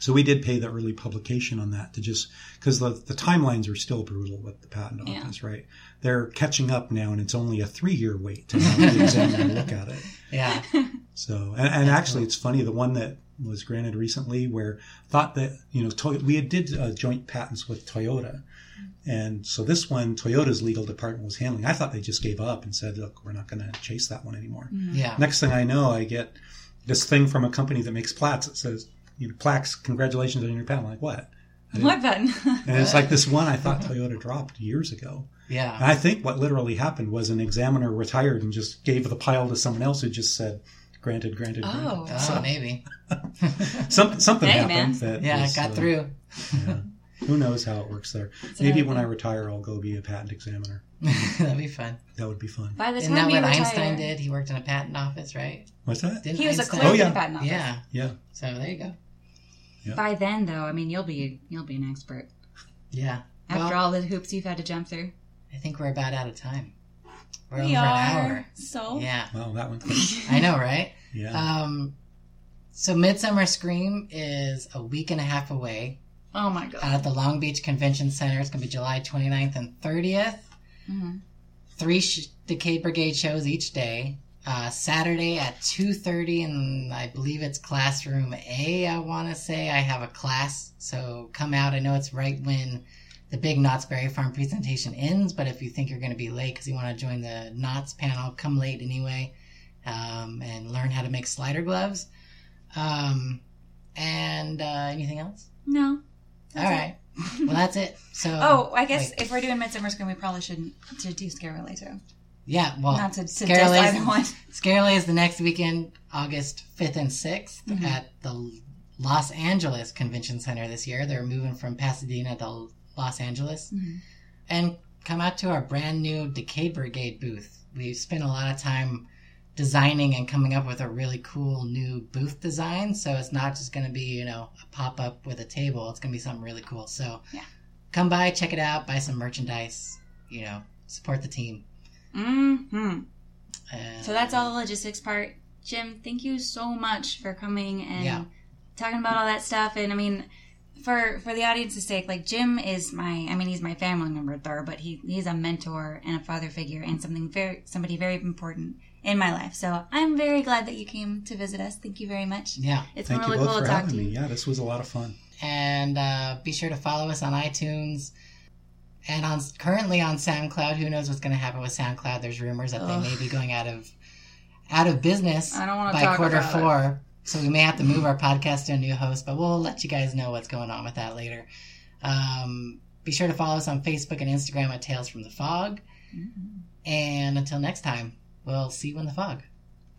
so we did pay the early publication on that to just because the the timelines are still brutal with the patent Yeah. office, right? They're catching up now, and it's only a three year wait to have the examiner look at it. yeah. So, and, and actually, it's funny the one that was granted recently, where thought that you know Toy- we had did uh, joint patents with Toyota. And so this one, Toyota's legal department was handling. I thought they just gave up and said, "Look, we're not going to chase that one anymore." Yeah. Next thing I know, I get this thing from a company that makes plaques. It says, you know, plaques, congratulations on your patent. I'm like, what? What button? And it's like this one I thought Toyota dropped years ago. And Yeah. I think what literally happened was an examiner retired and just gave the pile to someone else who just said, granted, granted, Oh. granted. Oh, maybe. Some, something Hey, happened man. that Yeah, was, it got uh, through. yeah. Who knows how it works there? So Maybe that- when I retire, I'll go be a patent examiner. That'd be fun. That would be fun. By the Isn't time that you what retire, Einstein did? He worked in a patent office, right? What's that? Didn't He was a clerk Oh, yeah. in the patent office. Yeah. Yeah. So there you go. By then, though, I mean, you'll be you'll be an expert Yeah. after Well, all the hoops you've had to jump through. I think we're about out of time. We're we over are. an hour. So. Yeah. Well, that one. I know, right? Yeah. Um, so Midsummer Scream is a week and a half away Oh my god. out at the Long Beach Convention Center. It's going to be July 29th and 30th. Mhm. Three sh- Decade Brigade shows each day. Uh, Saturday at 2.30 and I believe it's classroom A, I want to say. I have a class, so come out. I know it's right when the big Knott's Berry Farm presentation ends, but if you think you're going to be late because you want to join the Knott's panel, come late anyway um, and learn how to make slider gloves. Um, and uh, anything else? No. All right. well, that's it. So. Oh, I guess wait. if we're doing Midsummer Scream, we probably shouldn't to do ScareLA too. Yeah, well, Not to, to Relay's- either one. ScareLA is the next weekend, August 5th and 6th Mhm. at the Los Angeles Convention Center this year. They're moving from Pasadena to Los Angeles. Mhm. And come out to our brand new Decade Brigade booth. We've spent a lot of time designing and coming up with a really cool new booth design. So it's not just going to be, you know, a pop up with a table. It's going to be something really cool. So Yeah. come by, check it out, buy some merchandise, you know, support the team. hmm And So that's all the logistics part. Jim, thank you so much for coming and Yeah. talking about all that stuff. And I mean, for for the audience's sake, like Jim is my, I mean, he's my family member, Thor, but he he's a mentor and a father figure and something very somebody very important in my life. So I'm very glad that you came to visit us. Thank you very much. Yeah. It's Thank been you both cool for to talk to having me. you. Yeah, this was a lot of fun. and uh, be sure to follow us on iTunes and on currently on SoundCloud. Who knows what's going to happen with SoundCloud? There's rumors that Ugh. they may be going out of out of business I don't wanna by talk quarter about it. So we may have to move our podcast to a new host, but we'll let you guys know what's going on with that later. Um, be sure to follow us on Facebook and Instagram at Tales from the Fog. Mm-hmm. And until next time, we'll see you in the fog.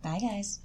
Bye, guys.